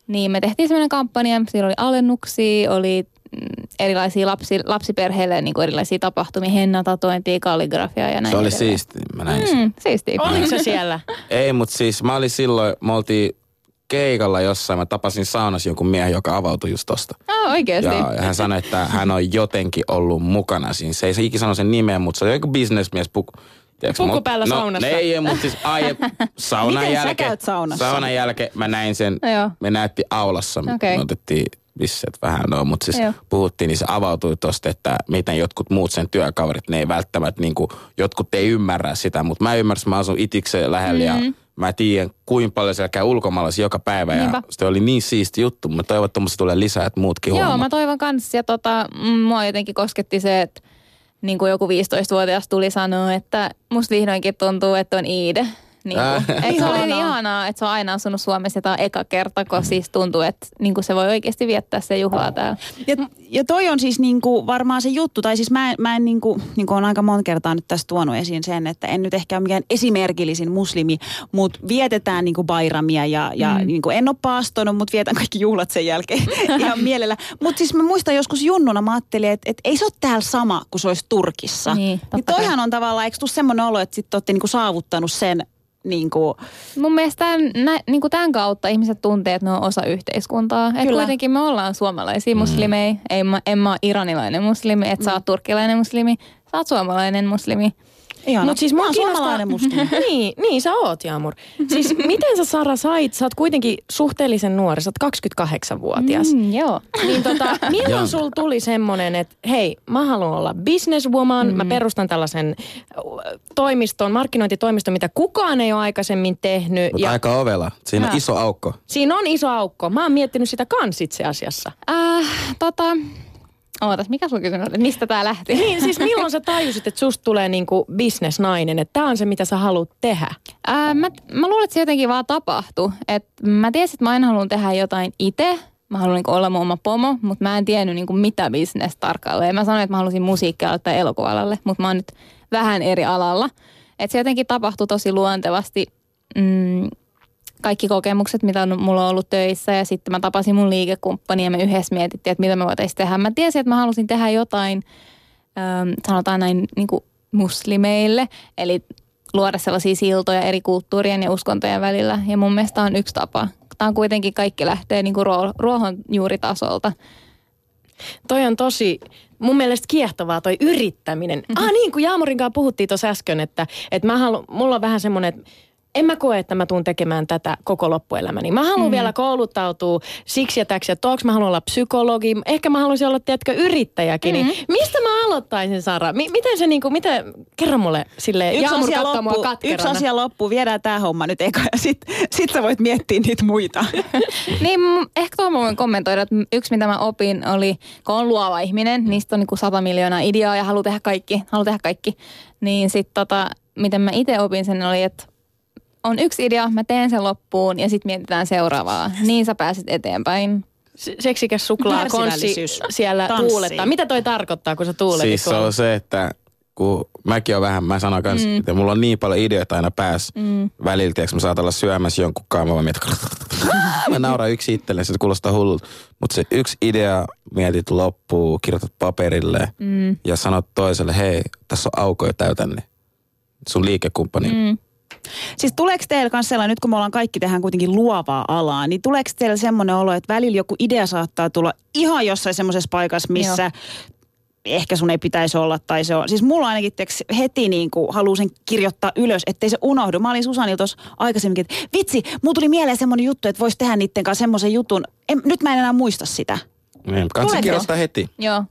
Niin me tehtiin semmoinen kampanja, siellä oli alennuksia, oli mm, erilaisia lapsi, lapsiperheille niin kuin erilaisia tapahtumia, hennatatointia, kalligrafiaa ja näin se oli siisti, mä näin sen. Mm, siistiä. Oliko se siellä? Ei, mutta siis mä olin silloin, me oltiin keikalla jossain, mä tapasin saunassa jonkun miehen, joka avautui just tosta. Oh, oikeasti. Ja, ja hän sanoi, että hän on jotenkin ollut mukana siinä. Se ei se ikinä sano sen nimeä, mutta se on joku bisnesmies. Puk, tiedätkö, Puku päällä no, saunassa. Ne ei, mutta siis ai, saunan Miten sä jälkeen. käyt saunassa? Saunan jälkeen mä näin sen, No joo. me näytti aulassa. Okei. Me otettiin visset vähän, no, mutta siis Joo. puhuttiin, niin se avautui tosta, että miten jotkut muut sen työkaverit, ne ei välttämättä, niin kuin, jotkut ei ymmärrä sitä, mutta mä ymmärsin, mä asun itikseen lähellä mm-hmm. ja mä tiedän, kuinka paljon siellä käy ulkomaalaisia joka päivä Niinpä. ja se oli niin siisti juttu. Mä toivon, että tulee lisää, että muutkin Joo, huomaa. mä toivon kanssa. Ja tota, mm, mua jotenkin kosketti se, että niin kuin joku 15-vuotias tuli sanoa, että musta vihdoinkin tuntuu, että on Iide. Niin kuin, et se oli niin Ihanaa. että se on aina asunut Suomessa ja tämä on eka kerta, kun siis tuntuu, että niin kuin se voi oikeasti viettää se juhlaa täällä. Ja, ja toi on siis niinku varmaan se juttu, tai siis mä, en- mä en niinku, niinku on aika monta kertaa nyt tässä tuonut esiin sen, että en nyt ehkä ole mikään esimerkillisin muslimi, mutta vietetään niinku bairamia ja, ja mm. niinku en ole paastonut, mutta vietän kaikki juhlat sen jälkeen ihan mielellä. Mutta siis mä muistan joskus junnuna, mä ajattelin, että, että ei se ole täällä sama kuin se olisi Turkissa. Niin, niin kai. toihan on tavallaan, eikö tuu semmoinen olo, että sitten olette niinku saavuttanut sen niinku, Mun mielestä tämän, nä, niin kuin tämän kautta ihmiset tuntee, että ne on osa yhteiskuntaa. Että Kyllä. kuitenkin me ollaan suomalaisia muslimeja. Ei, mä, en mä ole iranilainen muslimi, et sä oot turkkilainen muslimi, sä oot suomalainen muslimi. Ihana. Mut siis mä mua kiinnostaa- suomalainen muslimi. niin, niin sä oot Jaamur. Siis miten sä Sara sait, sä oot kuitenkin suhteellisen nuori, sä oot 28-vuotias. Mm, joo. Niin tota, milloin sul tuli semmonen, että hei, mä haluan olla businesswoman, mm. mä perustan tällaisen toimiston, markkinointitoimiston, mitä kukaan ei ole aikaisemmin tehnyt. Mutta Ja aika ovela. Siinä on iso aukko. siinä on iso aukko. Mä oon miettinyt sitä kans itse asiassa. Äh, tota, ootas, mikä sun kysymys oli? Mistä tää lähti? Niin, siis milloin sä tajusit, että susta tulee niinku bisnesnainen, että tää on se, mitä sä haluat tehdä? Ää, mä, mä luulen, että se jotenkin vaan tapahtui. Et mä tiesin, että mä aina haluan tehdä jotain itse. Mä haluan niinku olla mun oma pomo, mutta mä en tiennyt niinku mitä bisnes tarkalleen. Mä sanoin, että mä halusin musiikkia tai elokuvaalalle, mutta mä oon nyt vähän eri alalla. Et se jotenkin tapahtui tosi luontevasti. Mm, kaikki kokemukset, mitä on, mulla on ollut töissä ja sitten mä tapasin mun liikekumppani ja me yhdessä mietittiin, että mitä me voitaisiin tehdä. Mä tiesin, että mä halusin tehdä jotain, ähm, sanotaan näin niin kuin muslimeille, eli luoda sellaisia siltoja eri kulttuurien ja uskontojen välillä. Ja mun mielestä on yksi tapa. Tämä on kuitenkin kaikki lähtee niin kuin ruohonjuuritasolta. Toi on tosi, mun mielestä kiehtovaa toi yrittäminen. Mm-hmm. Ah niin, kun Jaamurin kanssa puhuttiin tuossa äsken, että, että mä halu, mulla on vähän semmoinen, että en mä koe, että mä tuun tekemään tätä koko loppuelämäni. Mä haluan mm. vielä kouluttautua siksi ja täksi, että onko mä haluan olla psykologi. Ehkä mä haluaisin olla, tiedätkö, yrittäjäkin. Mm. Niin mistä mä aloittaisin, Sara? Mi- miten se niinku, miten, kerro mulle sille Yksi asia, loppu, yksi asia loppuu, viedään tämä homma nyt eka ja sit, sit sä voit miettiä niitä muita. Niin m- ehkä mä voin kommentoida, että yksi mitä mä opin oli, kun on luova ihminen, niistä on niinku sata miljoonaa ideaa ja haluaa tehdä kaikki, haluaa tehdä kaikki. Niin sitten tota, miten mä itse opin sen oli, että on yksi idea, mä teen sen loppuun ja sitten mietitään seuraavaa. Niin sä pääset eteenpäin. Se- Seksikäs suklaa konssi siellä Tanssii. tuulettaa. Mitä toi tarkoittaa, kun sä tuuletit? Siis se on se, että kun mäkin on vähän, mä sanon kans, mm. että mulla on niin paljon ideoita aina päässä. Mm. Välillä, tiiäks, mä saatan olla syömässä jonkun kanssa, mä mietin, mä nauran yksi itselleen, se kuulostaa hullulta. Mutta se yksi idea mietit loppuun, kirjoitat paperille mm. ja sanot toiselle, hei, tässä on auko jo täytänne. Sun liikekumppani. Mm. Siis tuleeko teillä kanssa sellainen, nyt kun me ollaan kaikki tehdään kuitenkin luovaa alaa, niin tuleeko teillä semmoinen olo, että välillä joku idea saattaa tulla ihan jossain semmoisessa paikassa, missä ehkä sun ei pitäisi olla, tai se on. Siis mulla ainakin teks, heti niin kuin haluan sen kirjoittaa ylös, ettei se unohdu. Mä olin Susanilla tuossa aikaisemminkin, että vitsi, mulla tuli mieleen semmoinen juttu, että voisi tehdä niiden kanssa semmoisen jutun. En, nyt mä en enää muista sitä. Niin, Kansi kirjoittaa heti. Joo,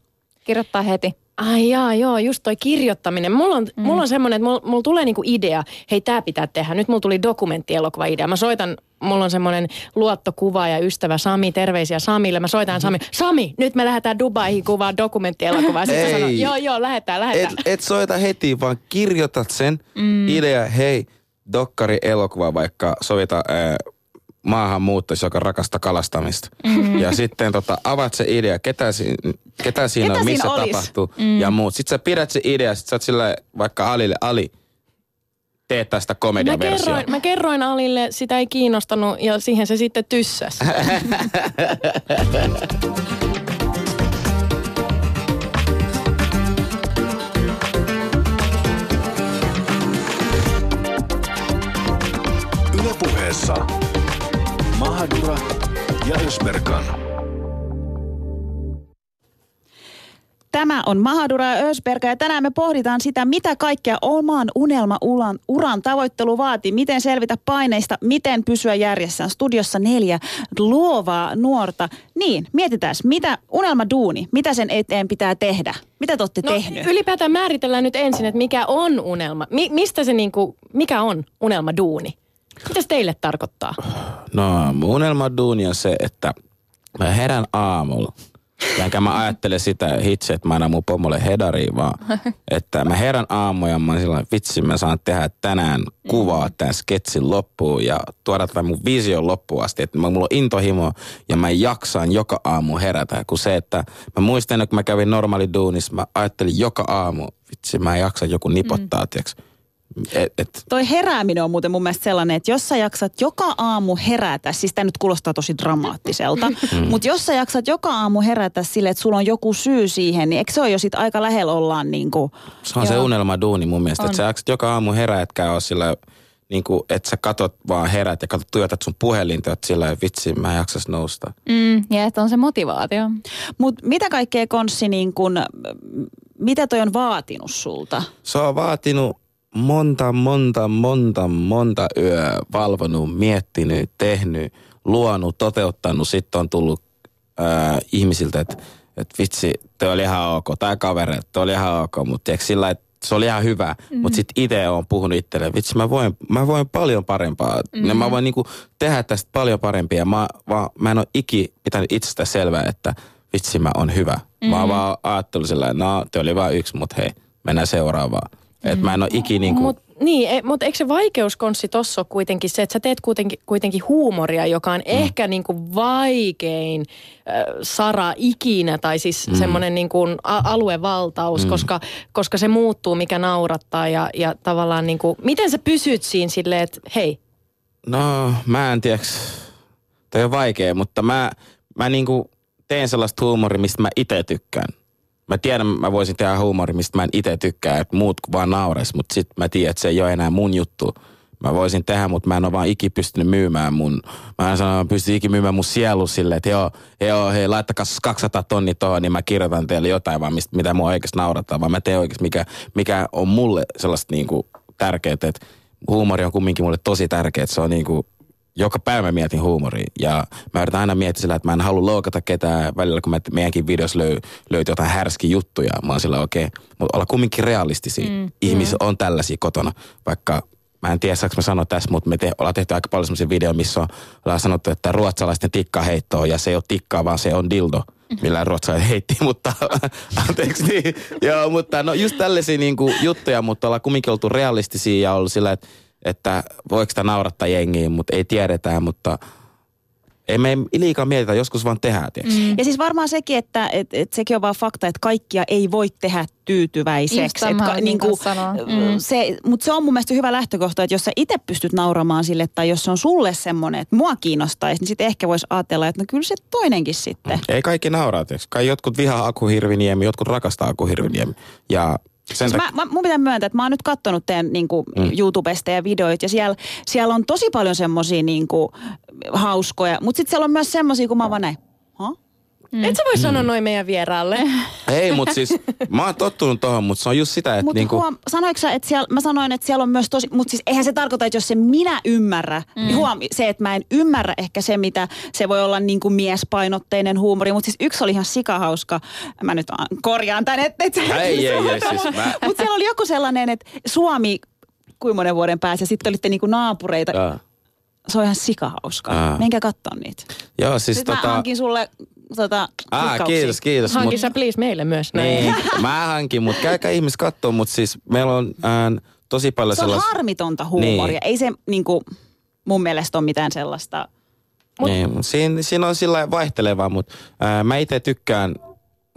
kirjoittaa heti. Ai jaa, joo, just toi kirjoittaminen. Mulla on, mm. mulla on semmoinen, että mulla, mulla tulee niinku idea, hei tää pitää tehdä. Nyt mulla tuli dokumenttielokuva idea. Mä soitan, mulla on semmoinen luottokuva ja ystävä Sami, terveisiä Samille. Mä soitan mm. Sami, Sami, nyt me lähdetään Dubaihin kuvaan dokumenttielokuvaa. Sitten Ei. mä sanon, joo, joo, lähdetään, lähdetään. Et, et soita heti, vaan kirjoitat sen mm. idea, hei, dokkari elokuva vaikka sovita ää, maahanmuuttaja, joka rakastaa kalastamista. Mm. Ja sitten tota, avaat se idea, ketä, si, ketä siinä Ketä on, siinä missä olis? tapahtuu mm. ja muut. Sitten sä pidät se idea, sit sä oot sillä vaikka Alille, Ali, tee tästä Mä komediaversio. kerroin, mä kerroin Alille, sitä ei kiinnostanut ja siihen se sitten tyssäs. Tämä on Mahadura ja Ösberga ja tänään me pohditaan sitä, mitä kaikkea oman unelma-uran uran tavoittelu vaatii, miten selvitä paineista, miten pysyä järjessään. Studiossa neljä luovaa nuorta. Niin, mietitään, mitä unelmaduuni, mitä sen eteen pitää tehdä? Mitä te olette No tehnyt? ylipäätään määritellään nyt ensin, että mikä on unelma. Mi- mistä se niinku, mikä on unelmaduuni? Mitä se teille tarkoittaa? No, mun unelmaduuni on se, että mä herän aamulla Ja enkä mä ajattele sitä hitse, että mä annan mun pomolle hedariin, vaan että mä herän aamuja, mä sillä vitsi, mä saan tehdä tänään kuvaa tämän sketsin loppuun ja tuoda tämän mun vision loppuun asti. Että mulla on intohimo ja mä jaksan joka aamu herätä. Kun se, että mä muistan, että kun mä kävin normaali duunissa, mä ajattelin joka aamu, vitsi, mä jaksan joku nipottaa, mm. tiiäks. Et, et, Toi herääminen on muuten mun mielestä sellainen, että jos sä jaksat joka aamu herätä, siis tämä nyt kuulostaa tosi dramaattiselta, Mm. mutta jos sä jaksat joka aamu herätä sille, että sulla on joku syy siihen, niin eikö se ole jo sit aika lähellä ollaan niin kuin, se on se Joo. unelma duuni mun mielestä. Että sä jaksat joka aamu herää, etkä ole sillä niin kuin, että sä katot vaan herät ja katot tuijotat sun puhelinta, että sillä vitsi, mä en jaksas nousta. Mm, ja että on se motivaatio. Mutta mitä kaikkea Konssi, niin kun, mitä toi on vaatinut sulta? Se on vaatinut monta, monta, monta, monta yöä valvonut, miettinyt, tehnyt, luonut, toteuttanut. Sitten on tullut ää, ihmisiltä, että et vitsi, te oli ihan ok, tai kavereet, te oli ihan ok, mutta sillä että se oli ihan hyvä, mm-hmm. mutta sitten itse on puhunut itselleen, vitsi mä voin, mä voin paljon parempaa. Mm-hmm. Ja mä voin niinku tehdä tästä paljon parempia. Mä, vaan, mä en ole iki pitänyt itsestä selvää, että vitsi mä on hyvä. Mm-hmm. Mä oon vaan ajattelin sillä no te oli vain yksi, mutta hei, mennään seuraavaan. Et mä en ole iki niinku... Mut, niin, e, mutta eikö se vaikeuskonssi tossa ole kuitenkin se, että sä teet kuitenkin, kuitenkin huumoria, joka on mm. ehkä niinku vaikein äh, sara ikinä, tai siis mm. semmoinen niinku a- aluevaltaus, mm. koska, koska se muuttuu, mikä naurattaa ja, ja tavallaan niinku, miten sä pysyt siinä silleen, että hei, No, mä en tiedä. Toi on vaikea, mutta mä, mä niinku teen sellaista huumoria, mistä mä itse tykkään. Mä tiedän, mä voisin tehdä huumoria, mistä mä en itse tykkää, että muut vaan naures, mutta sit mä tiedän, että se ei ole enää mun juttu. Mä voisin tehdä, mutta mä en ole vaan iki pystynyt myymään mun, mä en sano, mä pystyn iki myymään mun sielu silleen, että joo, joo, hei, laittakaa 200 tonni tohon, niin mä kirjoitan teille jotain vaan, mistä, mitä mua oikeasti naurattaa, vaan mä teen oikeasti, mikä, mikä on mulle sellaista niinku tärkeää, että huumori on kumminkin mulle tosi tärkeää, että se on niinku, joka päivä mä mietin huumoria ja mä yritän aina miettiä sillä, että mä en halua loukata ketään välillä, kun mä, meidänkin videossa löy, löytyy jotain härski juttuja. Mä oon sillä okei, okay. mutta olla kumminkin realistisia. Mm. Ihmiset on tällaisia kotona, vaikka mä en tiedä saanko mä sanoa tässä, mutta me te, ollaan tehty aika paljon semmoisia videoita, missä on, ollaan sanottu, että ruotsalaisten tikkaheittoa ja se ei ole tikkaa, vaan se on dildo millä ruotsalaiset heitti, mutta anteeksi niin. Joo, mutta no just tällaisia niinku juttuja, mutta ollaan kumminkin oltu realistisia ja ollut sillä, että, että voiko sitä naurattaa jengiin, mutta ei tiedetä, mutta ei me liikaa mietitä, joskus vaan tehdään, tiiäks? Mm. Ja siis varmaan sekin, että et, et sekin on vaan fakta, että kaikkia ei voi tehdä tyytyväiseksi. Et halusin kanssa sanoa. Mm. se, mutta se on mun mielestä hyvä lähtökohta, että jos sä itse pystyt nauramaan sille, tai jos se on sulle semmoinen, että mua kiinnostaisi, niin sitten ehkä voisi ajatella, että no kyllä se toinenkin sitten. Ei kaikki nauraa, tiiäks? Kai jotkut vihaa Aku Hirviniemi, jotkut rakastaa Aku Hirviniemi. Ja sen Siis mä, mä, mun pitää myöntää, että mä oon nyt katsonut teidän niin kuin, mm. YouTubesta ja videoita ja siellä, siellä on tosi paljon semmosia niin kuin, hauskoja, mutta sitten siellä on myös semmosia, kun mä vaan näin. Mm. et sä voi sanoa noin meidän vieraalle. Ei, mutta siis mä oon tottunut tohon, mutta se on just sitä, että Mutta niinku... huom, sanoiko sä, että siellä, mä sanoin, että siellä on myös tosi, mutta siis eihän se tarkoita, että jos se minä ymmärrä, mm. niin huom, se, että mä en ymmärrä ehkä se, mitä se voi olla niin kuin miespainotteinen huumori, mutta siis yksi oli ihan sikahauska, mä nyt korjaan tän, että et, Ei, ei, ei, siis mä... Mutta siellä oli joku sellainen, että Suomi kuinka monen vuoden päässä, sitten olitte niinku naapureita. Jaa. Se on ihan sikahauskaa. Aa. Menkää katsoa niitä. Joo, siis Sitten tota... mä hankin sulle tota, Ah, kiitos, kiitos. Hankin mut- sä please meille myös. näin. Niin, mä hankin, mutta käykää ihmiset kattoo, mutta siis meillä on ään, tosi paljon Se on harmitonta huumoria. Niin. Ei se niinku, mun mielestä ole mitään sellaista. Mut, niin, mut siinä, siinä on sillä lailla vaihtelevaa, mutta ää, mä itse tykkään,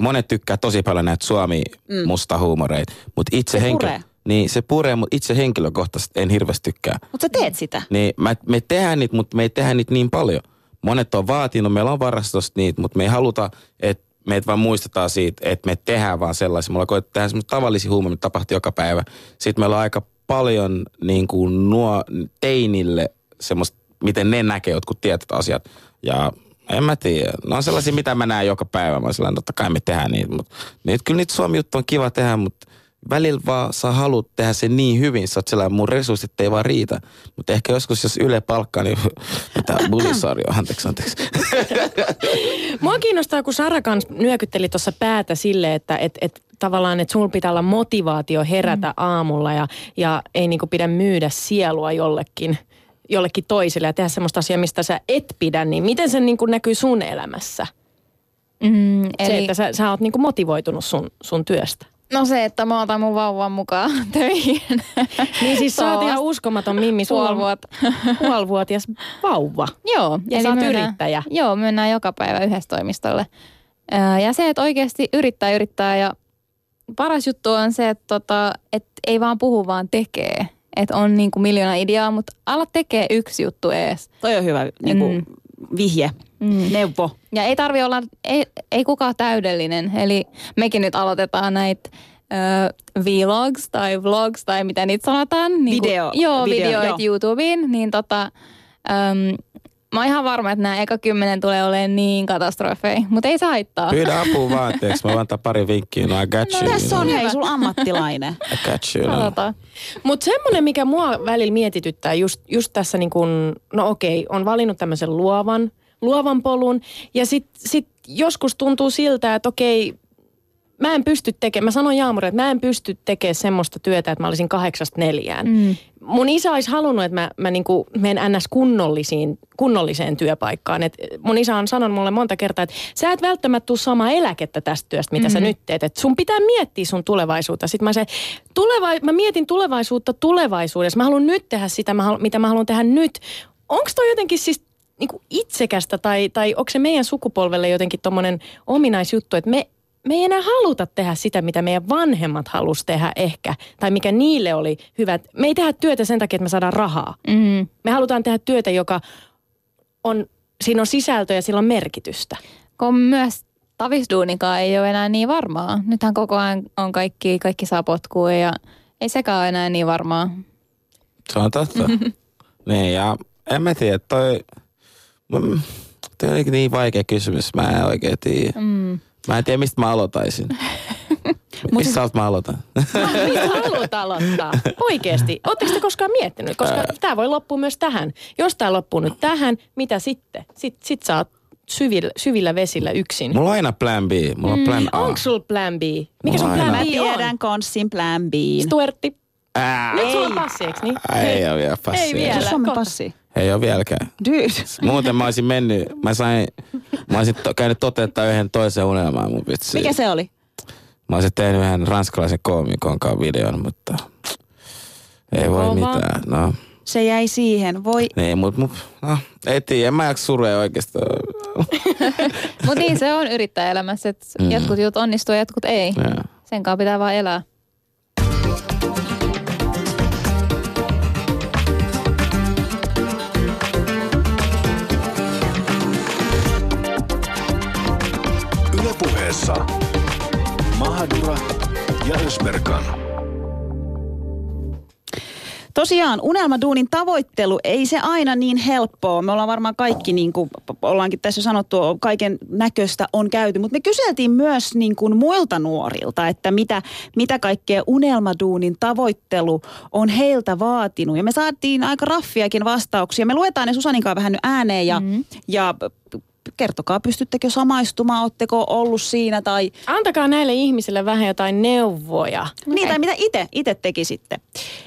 monet tykkää tosi paljon näitä suomi mm. musta huumoreita, mutta itse Se henkilö... Niin, se puree, mutta itse henkilökohtaisesti en hirveästi tykkää. Mutta sä teet sitä. Niin mä, me tehdään niitä, mutta me ei tehdä niitä niin paljon. Monet on vaatinut, meillä on varastosta niitä, mutta me ei haluta, että meitä vaan muistetaan siitä, että me tehdään vaan sellaisia. Me ollaan tehdä semmoisia tavallisia huumoja, mitä tapahtuu joka päivä. Sitten meillä on aika paljon niin kuin nuo teinille semmoista, miten ne näkee jotkut tietyt asiat. Ja en mä tiedä. Ne on sellaisia, mitä mä näen joka päivä. Mä sellainen, totta kai me tehdään niitä. Mutta niitä, kyllä niitä suomi juttu on kiva tehdä, mutta välillä vaan sä haluat tehdä sen niin hyvin, sä oot sellainen, mun resurssit ei vaan riitä. Mutta ehkä joskus, jos Yle palkkaa, niin mitä bulisarjo, anteeksi, anteeksi. Mua kiinnostaa, kun Sara kans nyökytteli tuossa päätä sille, että et, et, tavallaan, että sulla pitää olla motivaatio herätä mm. aamulla ja, ja ei niinku pidä myydä sielua jollekin, jollekin toiselle ja tehdä semmoista asiaa, mistä sä et pidä, niin miten se niinku näkyy sun elämässä? Mm, Se, eli, että sä, sä oot niinku motivoitunut sun, sun työstä. No se, että mä otan mun vauvan mukaan töihin. Niin siis sä oot ihan uskomaton Mimmi. Sulla Puoli on vuotta. puolivuotias vauva. Joo. Ja sä oot yrittäjä. Joo, mennään joka päivä yhdessä toimistolle. Ja se, että oikeasti yrittää, yrittää ja paras juttu on se, että, tota, että ei vaan puhu, vaan tekee. Että on niin kuin miljoona ideaa, mutta ala tekee yksi juttu ees. Toi on hyvä niin kuin, Mm. Vihje, Mm. neuvo. Ja ei tarvi olla, ei, ei kukaan täydellinen. Eli mekin nyt aloitetaan näitä vlogs tai vlogs tai mitä niitä sanotaan. Niin Video- Joo, video, videoit joo. YouTubeen. Niin tota, äm, mä oon ihan varma, että nämä eka kymmenen tulee olemaan niin katastrofeja. Mutta ei se haittaa. Pyydä apua vaan, teeks. Mä voin antaa pari vinkkiä. No I got you. Tässä on hei, sulla ammattilainen. I got you. no. Mutta semmoinen, mikä mua välillä mietityttää just, just tässä niin kun, no okei, on valinnut tämmöisen luovan, luovan polun. Ja sitten sit joskus tuntuu siltä, että okei, mä en pysty tekemään, mä sanon Jaamurille, että mä en pysty tekemään semmoista työtä, että mä olisin kahdeksasta neljään. Mm. Mun isä olisi halunnut, että mä, mä niinku menen ns. Kunnollisiin, kunnolliseen työpaikkaan. Et mun isä on sanonut mulle monta kertaa, että sä et välttämättä tule samaa eläkettä tästä työstä, mitä mm-hmm. sä nyt teet. Et sun pitää miettiä sun tulevaisuutta. Sitten mä, se, tuleva, mä mietin tulevaisuutta tulevaisuudessa. Mä haluan nyt tehdä sitä, mä haluan, mitä mä haluan tehdä nyt. Onko toi jotenkin siis niinku itsekästä tai, tai onko se meidän sukupolvelle jotenkin tommonen ominaisjuttu, että me me ei enää haluta tehdä sitä, mitä meidän vanhemmat halus tehdä ehkä, tai mikä niille oli hyvä. Me ei tehdä työtä sen takia, että me saadaan rahaa. Mm. Me halutaan tehdä työtä, joka on, siinä on sisältöä ja sillä on merkitystä. Kun myös tavisduunikaan ei ole enää niin varmaa. Nythän koko ajan on kaikki, kaikki saa potkua ja ei sekään ole enää niin varmaa. Se on totta. niin, ja en mä tiedä, toi... Mm, toi on niin vaikea kysymys. Mä en oikein tiedä. Mm. Mä en tiedä, mistä mä aloitaisin. mistä sä oot mä aloitan? Mistä haluat aloittaa? Oikeasti. Oletteko te koskaan miettinyt? Koska tämä voi loppua myös tähän. Jos tämä loppuu nyt tähän, mitä sitten? Sitten sit sä oot syvillä, syvillä vesillä yksin. Mulla on aina plan B. Mulla on plan A. Onko sul plan B? Mikä sun plan. B Mä on? tiedän konssin plan B:n. Stuartti. Ää, Nyt sulla on passi, eikö niin? ei ole vielä passia. Ei vielä. Suomen passi. Ei ole vieläkään. Dude. Muuten mä olisin mennyt, mä sain, mä olisin to, käynyt toteuttaa yhden toisen unelman mun vitsi. Mikä se oli? Mä olisin tehnyt yhden ranskalaisen koomikon kanssa videon, mutta ei voi Kova. mitään. No, Se jäi siihen. Voi niin, mut, mut no, ei tiedä, en mä jaksa surea oikeastaan. Mutta niin se on yrittäjäelämässä, että Mm. jotkut jutut onnistuu ja jotkut ei. Joo. Sen kanssa pitää vaan elää. Ylepuheessa Mahadura ja Ösberkan. Tosiaan unelmaduunin tavoittelu ei se aina niin helppoa. Me ollaan varmaan kaikki, niin kuin ollaankin tässä sanottu, kaiken näköistä on käyty. Mutta me kyseltiin myös niin kuin muilta nuorilta, että mitä, mitä kaikkea unelmaduunin tavoittelu on heiltä vaatinut. Ja me saatiin aika raffiakin vastauksia. Me luetaan ne Susaninkaan vähän nyt ääneen ja, mm-hmm. ja kertokaa, pystyttekö samaistumaan, oletteko ollut siinä tai Antakaa näille ihmisille vähän jotain neuvoja. Niin, tai mitä itse, itse tekisitte.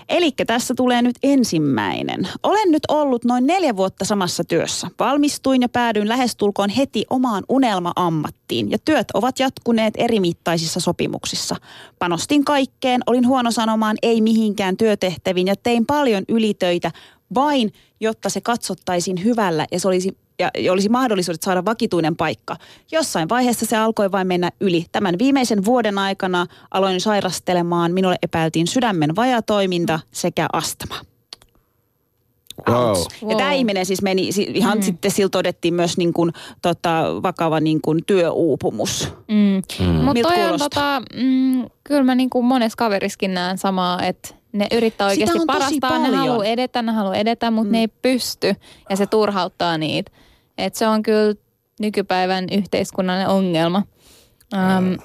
Eli tässä tulee nyt ensimmäinen. Olen nyt ollut noin neljä vuotta samassa työssä. Valmistuin ja päädyin lähestulkoon heti omaan unelma-ammattiin. Ja työt ovat jatkuneet eri mittaisissa sopimuksissa. Panostin kaikkeen, olin huono sanomaan ei mihinkään työtehtäviin ja tein paljon ylitöitä vain, jotta se katsottaisiin hyvällä ja se olisi ja olisi mahdollisuudet saada vakituinen paikka. Jossain vaiheessa se alkoi vain mennä yli. Tämän viimeisen vuoden aikana aloin sairastelemaan. Minulle epäiltiin sydämen vajatoiminta sekä astma. Wow. Ja tämä ihminen siis meni, ihan mm. sitten sillä todettiin myös niin kuin, tota, vakava niin kuin työuupumus. Mm. Mm. Mutta on kuulostaa? tota, mm, kyllä mä niinku monessa kaveriskin näen samaa, että ne yrittää oikeasti parastaa, ne haluaa edetä, ne haluaa edetä, mutta mm. ne ei pysty ja se turhauttaa niitä. Et se on kyllä nykypäivän yhteiskunnallinen ongelma. Um,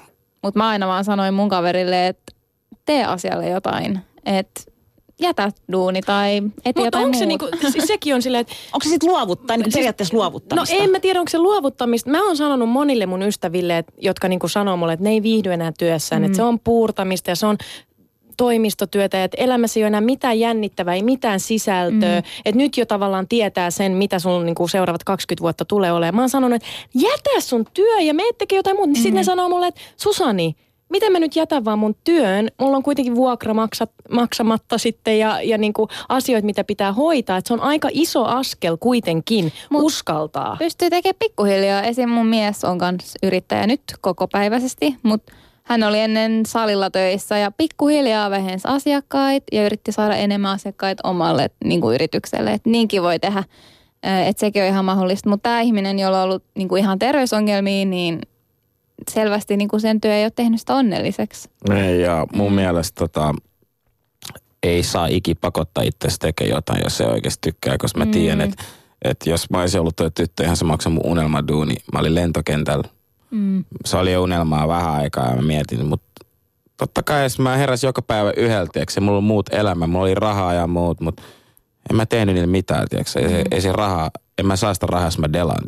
mutta mä aina vaan sanoin mun kaverille, että tee asialle jotain, että jätä duuni tai eti Mutta jotain onko se niinku, siis sekin on silleen, että Onko se sitten luovuttaa, niin Siis- periaatteessa No luovuttamista? en mä tiedä, onko se luovuttamista. Mä oon sanonut monille mun ystäville, et, jotka niinku sanoo mulle, että ne ei viihdy enää työssään. Mm. Että se on puurtamista ja se on toimistotyötä, että elämässä ei ole enää mitään jännittävää, ei mitään sisältöä. Mm. Että nyt jo tavallaan tietää sen, mitä sun niin kuin seuraavat 20 vuotta tulee olemaan. Mä oon sanonut, että jätä sun työ ja me tekee jotain muuta. Niin mm. sitten ne sanoo mulle, että Susani, miten mä nyt jätän vaan mun työn? Mulla on kuitenkin vuokra maksat, maksamatta sitten ja, ja niin kuin asioita, mitä pitää hoitaa. Et se on aika iso askel kuitenkin Mut uskaltaa. Pystyy tekemään pikkuhiljaa. Esim. mun mies on kanssa yrittäjä nyt koko päiväisesti, mutta hän oli ennen salilla töissä ja pikkuhiljaa vähensi asiakkaita ja yritti saada enemmän asiakkaita omalle niin kuin yritykselle. Et niinkin voi tehdä, että sekin on ihan mahdollista. Mutta tämä ihminen, jolla on ollut niin kuin ihan terveysongelmia, niin selvästi niin kuin sen työ ei ole tehnyt sitä onnelliseksi. Ei, ja mun mm. mielestä tota, ei saa iki pakottaa tekemään jotain, jos se oikeasti tykkää, koska mä mm. tiedän, että että jos mä olisin ollut tuo tyttö, ihan se maksaa mun unelmaduuni. Mä olin lentokentällä. Mm. Se oli jo unelmaa vähän aikaa ja mä mietin, mutta totta kai jos mä heräsin joka päivä yhdeltä, tiiäks, mulla on muut elämä, mulla oli rahaa ja muut, mutta en mä tehnyt niille mitään, tiiäks. Ei, mm. ei se raha, en mä saa sitä rahaa, jos mä delaan.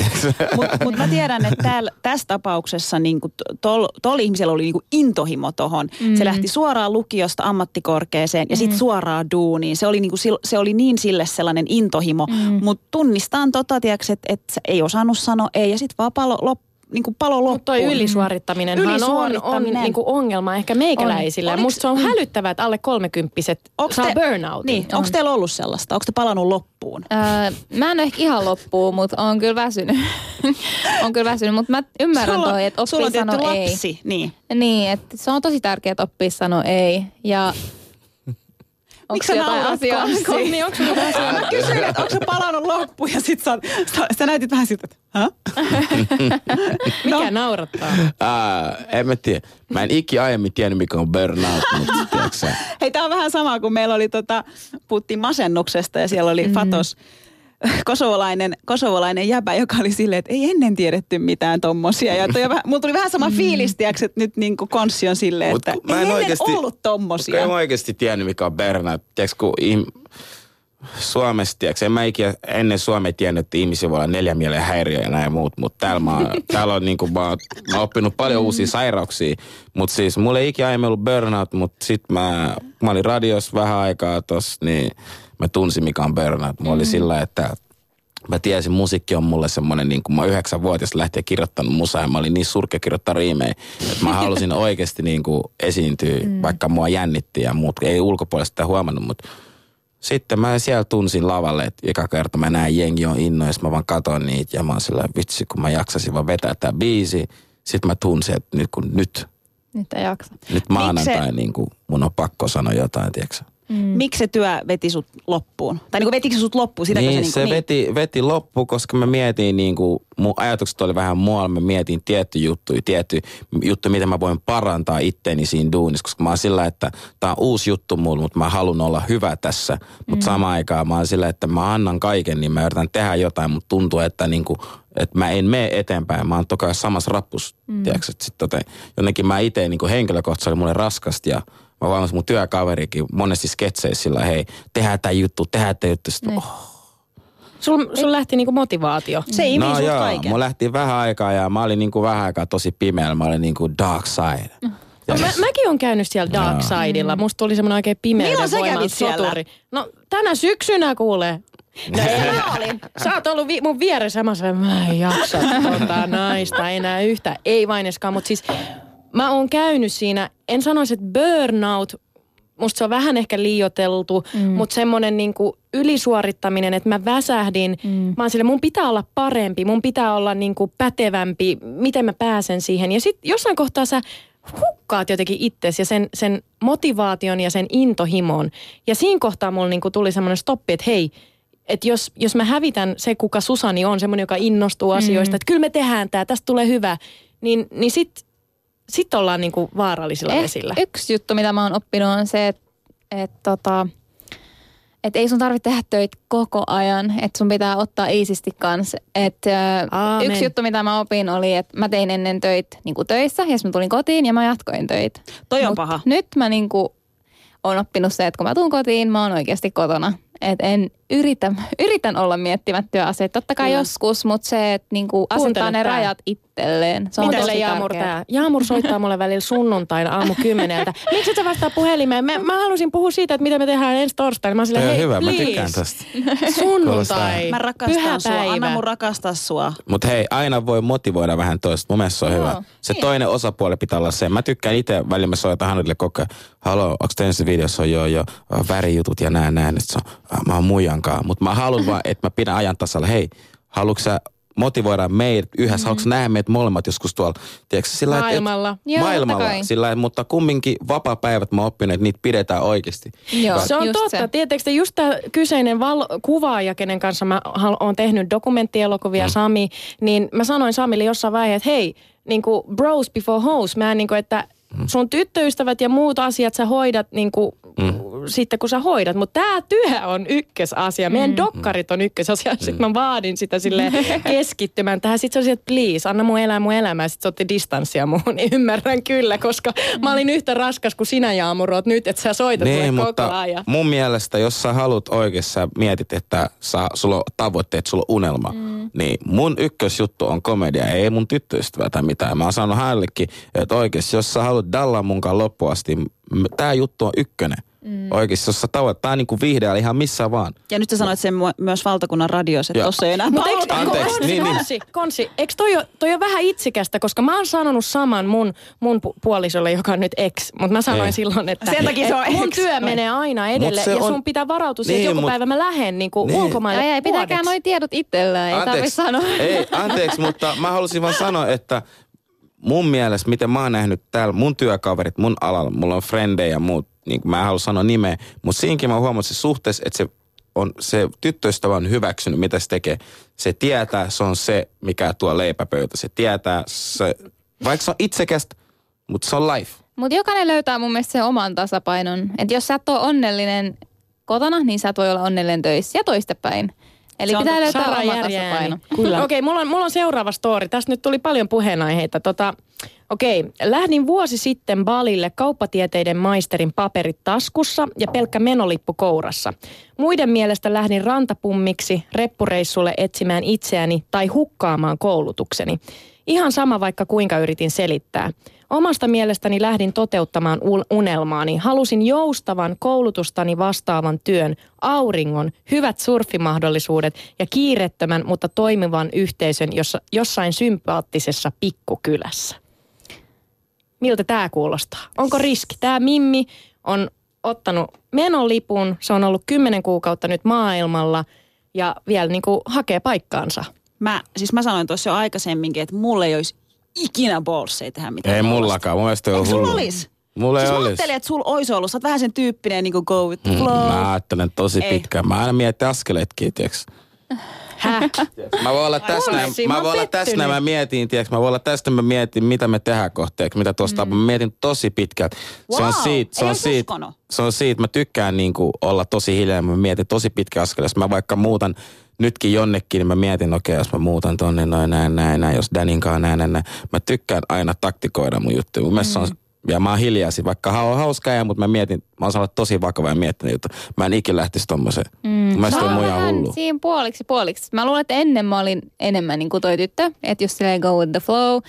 Mutta mut mä tiedän, että täällä, tässä tapauksessa niin tol, tol ihmisellä oli niin intohimo tohon. Mm. Se lähti suoraan lukiosta ammattikorkeeseen ja sitten mm. suoraan duuniin. Se oli, niin kuin, se oli niin sille sellainen intohimo. Mm. Mutta tunnistaan tota, että et ei osannut sanoa ei ja sitten vaan palo, lop, niin kuin palo loppuun. Mutta toi ylisuorittaminen, ylisuorittaminen. on, on niin kuin ongelma ehkä meikäläisillä. On. Musta se on hälyttävää, että alle kolmekymppiset saa te, burnout. Niin, onko teillä ollut sellaista? Onko te palannut loppuun? Öö, mä en ole ehkä ihan loppuun, mutta on kyllä väsynyt. on kyllä väsynyt, mutta mä ymmärrän sulla, toi, että oppii sanoa ei. Lapsi, niin. Niin, että se on tosi tärkeää, että oppii sanoa ei. Ja Miksi sä jotain asiaa? Niin, onko jotain asiaa? Mä kysyin, että onko se palannut loppuun ja sit sä, sä, sä näytit vähän siltä, että Hä? Mikä no. naurattaa? Uh, en mä tiedä. Mä en ikinä aiemmin tiennyt, mikä on burnout, mutta Hei, tää on vähän sama kuin meillä oli, tota, puhuttiin masennuksesta ja siellä oli mm-hmm. Fatos kosovolainen, kosovolainen jäbä, joka oli silleen, että ei ennen tiedetty mitään tommosia. Ja toi, mulla tuli vähän sama mm. fiilis, tiiäks, että nyt niin kuin konssi on silleen, Mut, että mä en ei oikeasti, ollut tommosia. Mä en oikeasti tiennyt, mikä on Bernard. Tiedätkö, kun im, Suomessa, tiedätkö, en mä ikinä ennen Suomea tiennyt, että ihmisiä voi olla neljä mielen häiriö ja näin muut, mutta täällä, mä, täällä on niin kuin, mä, mä oon oppinut paljon mm. uusia sairauksia, mutta siis mulla ei ikinä aiemmin ollut burnout, mutta sit mä, mä olin radios vähän aikaa tossa, niin mä tunsin mikä on burnout. Mulla mm. oli sillä, että mä tiesin, musiikki on mulle semmoinen, niin kuin mä yhdeksän vuotias lähtien kirjoittanut musaa ja mä olin niin surkea kirjoittaa riimejä, että mä halusin oikeasti niin kuin esiintyä, mm. vaikka mua jännitti ja muut ei ulkopuolesta sitä huomannut, mutta sitten mä siellä tunsin lavalle, että joka kerta mä näen jengi on innoissa, mä vaan katon niitä ja mä oon sillä vitsi, kun mä jaksasin vaan vetää tää biisi. Sitten mä tunsin, että nyt kun nyt. Nyt ei jaksa. Nyt maanantai niin kuin mun on pakko sanoa jotain, tiedätkö Mm. Miksi se työ veti sut loppuun? Tai niin kuin vetikö se sut loppuun? Sitä niin, se, niin se niin? Veti, veti loppuun, koska mä mietin niin kuin, mun ajatukset oli vähän muualla. Mä mietin tietty juttu, tietty juttu, miten mä voin parantaa itteeni siinä duunissa. Koska mä oon sillä, että tää on uusi juttu mulle, mutta mä haluan olla hyvä tässä. Mutta mm. samaan aikaan mä oon sillä, että mä annan kaiken, niin mä yritän tehdä jotain, mutta tuntuu, että niin kuin, että mä en mene eteenpäin. Mä oon toki samassa rappus, mm. tiedätkö, sit, tota, jotenkin mä itse niin henkilökohtaisesti oli mulle raskasta ja Mä vaan mun työkaverikin monesti sketseissä sillä, hei, tehdään tämä juttu, tehdään tämä juttu. Sitten, niin. oh. Sul, sul lähti niinku motivaatio. Se imi no sut joo, kaiken. mulla lähti vähän aikaa ja mä olin niinku vähän aikaa tosi pimeällä. Mä olin niinku dark side. Mm. No, mä, mäkin on käynyt siellä dark sidella. Musta tuli semmoinen oikein pimeyden voiman soturi. No tänä syksynä kuulee. No ei, olin. Sä oot ollut vi- mun vieressä. Mä sanoin, mä en jaksa tota naista enää yhtä. Ei vaineskaan, mutta siis mä oon käynyt siinä, en sanoisi, että burnout, musta se on vähän ehkä liioteltu, mm. mutta semmoinen niinku ylisuorittaminen, että mä väsähdin. Mm. Mä oon sille, mun pitää olla parempi, mun pitää olla niinku pätevämpi, miten mä pääsen siihen. Ja sitten jossain kohtaa sä hukkaat jotenkin itsesi ja sen, sen motivaation ja sen intohimon. Ja siinä kohtaa mulla niinku tuli semmoinen stoppi, että hei, että jos, jos mä hävitän se, kuka Susani on, semmoinen, joka innostuu asioista, mm. että kyllä me tehdään tämä, tästä tulee hyvä, niin, niin sitten sitten ollaan niinku vaarallisilla eh, vesillä. Yksi juttu, mitä mä oon oppinut on se, että et tota, et ei sun tarvitse tehdä töitä koko ajan, että sun pitää ottaa iisisti kanssa. Et, yksi juttu, mitä mä opin, oli, että mä tein ennen töitä niin töissä, ja mä tulin kotiin ja mä jatkoin töitä. Toi on Mut paha. Nyt mä niin kuin, oon oppinut se, että kun mä tuun kotiin, mä oon oikeasti kotona. Et en, yritän, yritän olla miettimättä asioita. Totta kai Kyllä. joskus, mutta se, että niinku asentaa ne tää. rajat itselleen. Se on tosi Jaamur tärkeää. tää. Jaamur soittaa mulle välillä sunnuntain aamu kymmeneltä. Miksi et sä vastaa puhelimeen? Mä, mä halusin puhua siitä, että mitä me tehdään ensi torstaina. Mä oon silleen, Ei, hei, hyvä, mä please. tykkään tästä. Sunnuntai. Mä rakastan sua. Pyhäpäivä. Anna mun rakastaa sua. Mutta hei, aina voi motivoida vähän toista. Mun mielestä se on Joo. hyvä. Se toinen osapuoli pitää olla se. Mä tykkään itse, välillä mä soitan hänelle koko ajan. Halo, onko teidän videossa on jo, jo äh, värijutut ja näin näin. Että se on, mä oon muijankaan. Mutta mä haluan vaan, että mä pidän ajan tasalla. Hei, haluatko sä motivoida meidät yhdessä? Mm-hmm. Haluatko nähdä meidät molemmat joskus tuolla? Tiedätkö, sillä lailla, et- Maailmalla. Joo, maailmalla. Sillä lailla, mutta kumminkin vapaa-päivät mä oon oppinut, että niitä pidetään oikeasti. Joo, Se on just totta. se. Tiedättekö te, just tämä kyseinen val- kuvaaja, kenen kanssa mä hal- oon tehnyt dokumenttielokuvia, mm. Sami, niin mä sanoin Samille jossain vaiheessa, että hei, niin kuin bros before hoes, mä niin kuin, että sun tyttöystävät ja muut asiat sä hoidat niin kuin, mm. Sitten kun sä hoidat, mutta tämä työ on ykkösasia. Meidän mm. dokkarit on ykkösasia. Sitten mä vaadin sitä sille keskittymään tähän. Sitten se oli, että please, anna mun elää mun elämää. Sitten se otti distanssia muuhun. Niin ymmärrän kyllä, koska mä olin yhtä raskas kuin sinä Jaamurot nyt, että sä soitat Niin, mulle mutta koko ajan. mun mielestä, jos sä haluat oikeassa, sä mietit, että sä, sulla on tavoitteet, sulla on unelma, mm. niin mun ykkösjuttu on komedia, ei mun tyttöystävä tai mitään. Mä oon sanonut hänellekin, että oikeasti, jos sä haluat dallaa munkaan loppuun asti, m- tää juttu on ykkönen. Mm. Oikeasti, jos sä tavoitteet, tää on niinku vihdeä ihan missä vaan. Ja nyt sä sanoit sen mu- myös valtakunnan radiossa, että tossa ei enää Mutta eikö. Anteeksi, konsi, niin, niin. konsi, konsi, eikö toi, ole- toi on vähän itsikästä, koska mä oon sanonut saman mun, mun pu- puolisolle, joka on nyt ex, mutta mä sanoin Ei. silloin, että Sen takia se on että mun ex. työ menee aina edelle ja on- sun pitää varautua siihen, Niin, että joku mut- päivä mä lähden niin kuin Niin. ulkomaille Ai, ei pitäkään vuodeksi. noi tiedot itsellään, ei tarvitse sanoa. Ei, anteeksi, mutta mä halusin vaan sanoa, että mun mielestä, miten mä oon nähnyt täällä, mun työkaverit, mun alalla, mulla on frendejä ja muut, niin mä en halua sanoa nimeä, mutta siinkin mä huomasin suhteessa, että se on se tyttöystävä on hyväksynyt, mitä se tekee. Se tietää, se on se, mikä tuo leipäpöytä. Se tietää, se, vaikka se on itsekästä, mutta se on life. Mutta jokainen löytää mun mielestä sen oman tasapainon. Että jos sä et ole onnellinen kotona, niin sä et voi olla onnellinen töissä ja toistepäin. Eli Se pitää löytää oma tasapaino. Kyllä. Okei, okay, mulla, on, mulla on seuraava story. Tästä nyt tuli paljon puheenaiheita. Tota, Okei, okay. lähdin vuosi sitten Balille kauppatieteiden maisterin paperit taskussa ja pelkkä menolippu kourassa. Muiden mielestä lähdin rantapummiksi reppureissulle etsimään itseäni tai hukkaamaan koulutukseni. Ihan sama vaikka kuinka yritin selittää. Omasta mielestäni lähdin toteuttamaan unelmaani. Halusin joustavan koulutustani vastaavan työn, auringon, hyvät surfimahdollisuudet ja kiirettömän, mutta toimivan yhteisön jossa, jossain sympaattisessa pikkukylässä. Miltä tämä kuulostaa? Onko riski? Tämä Mimmi on ottanut menolipun, se on ollut kymmenen kuukautta nyt maailmalla ja vielä niin kuin hakee paikkaansa. Mä, siis mä sanoin tuossa jo aikaisemminkin, että mulle ei olisi ikinä ballseja tehdä mitään. Ei mullakaan, mun mielestä on Eikö sulla olisi? Mulla ei siis mä olisi. ajattelin, että sulla olisi ollut. Sä oot vähän sen tyyppinen niin kuin go with the Mm, flow. Mä ajattelen tosi Ei. pitkään. Mä aina mietin askeleetkin, tiiäks. Häh? Mä voin olla tässä näin, mä voin olla tässä näin, mä mietin, tiiäks, mä voin olla tästä, mä mietin, mitä me tehdään kohteeksi, mitä tuosta, mm. mä mietin tosi pitkälti. Se on Wow, siitä, se ei on siitä, se on siitä, mä tykkään niinku olla tosi hiljaa, mä mietin tosi pitkä askel, jos mä vaikka muutan nytkin jonnekin, niin mä mietin, okei, okay, jos mä muutan tonne, noin näin, näin, näin, jos Danin kanssa näin, näin, näin. Mä tykkään aina taktikoida mun juttuja. Mun Mm. on, ja mä oon hiljaisin, vaikka on hauska ja, mutta mä mietin, mä oon saanut tosi vakava ja miettinyt juttu. Mä en ikinä lähtisi tommoseen. Mm. Mä on oon muja hullu. siinä puoliksi puoliksi. Mä luulen, että ennen mä olin enemmän niin kuin toi tyttö, että just silleen go with the flow.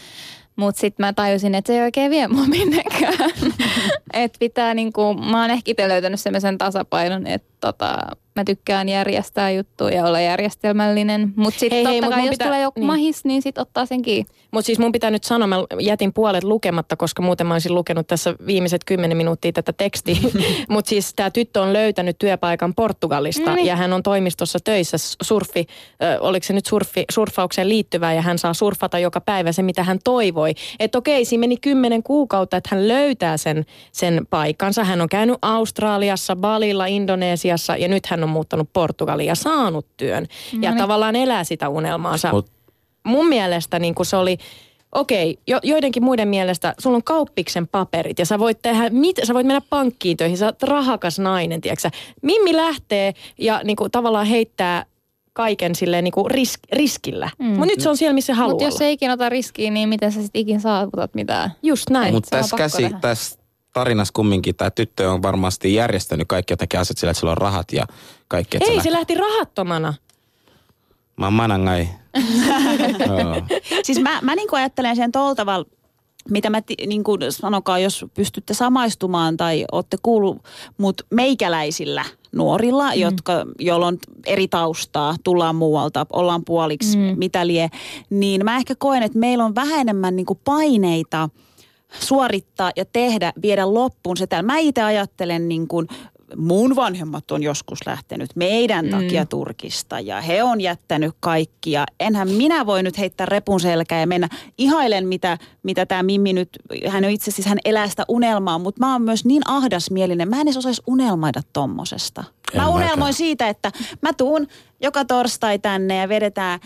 Mutta sitten mä tajusin, että se ei oikein vie mua minnekään. että pitää niinku, mä oon ehkä itse löytänyt semmoisen tasapainon, että tota, mä tykkään järjestää juttuja ja olla järjestelmällinen. Mutta sitten totta hei, mut kai, jos pitää- tulee joku niin. mahis, niin sit ottaa sen kiinni. Mutta siis mun pitää nyt sanoa, mä jätin puolet lukematta, koska muuten mä olisin lukenut tässä viimeiset kymmenen minuuttia tätä tekstiä. Mutta siis tämä tyttö on löytänyt työpaikan Portugalista niin. ja hän on toimistossa töissä surfi, ö, oliko se nyt surfi, surfaukseen liittyvää ja hän saa surfata joka päivä se, mitä hän toivoi. Että okei, siinä meni kymmenen kuukautta, että hän löytää sen, sen paikkansa. Hän on käynyt Australiassa, Balilla, Indonesiassa ja nyt hän on muuttanut Portugaliin ja saanut työn. Ja niin. tavallaan elää sitä unelmaansa Mut mun mielestä niin kuin se oli, okei, jo, joidenkin muiden mielestä sulla on kauppiksen paperit ja sä voit tehdä, mit, sä voit mennä pankkiin töihin, sä oot rahakas nainen, tiedätkö Mimmi lähtee ja niin kuin, tavallaan heittää kaiken silleen niin kuin risk, riskillä. Mm. Mutta nyt se on siellä, missä se haluaa Mutta jos ei ikinä ota riskiä, niin miten sä sitten ikinä saavutat mitään? Just näin. Mutta se on tässä käsi, tässä tarinassa kumminkin tämä tyttö on varmasti järjestänyt kaikki jotenkin asiat sillä, että sillä on rahat ja kaikki. Ei, lä- se lähti rahattomana. Mä oon manangai. Siis mä, mä niin ajattelen sen tuolla tavalla, mitä mä niin kuin sanokaa, jos pystytte samaistumaan tai olette kuullut, mutta meikäläisillä nuorilla, mm. jotka, joilla on eri taustaa, tullaan muualta, ollaan puoliksi, mm. mitä lie, niin mä ehkä koen, että meillä on vähän enemmän niin kuin paineita suorittaa ja tehdä, viedä loppuun se täällä. Mä itse ajattelen niin kuin, mun vanhemmat on joskus lähtenyt meidän mm. takia Turkista ja he on jättänyt kaikki ja enhän minä voi nyt heittää repun selkää ja mennä. Ihailen mitä, mitä tämä Mimmi nyt, hän on itse asiassa, hän elää sitä unelmaa, mutta mä oon myös niin ahdasmielinen, mä en edes osaisi unelmoida tommosesta. En Mä unelmoin mäkään. siitä, että mä tuun joka torstai tänne ja vedetään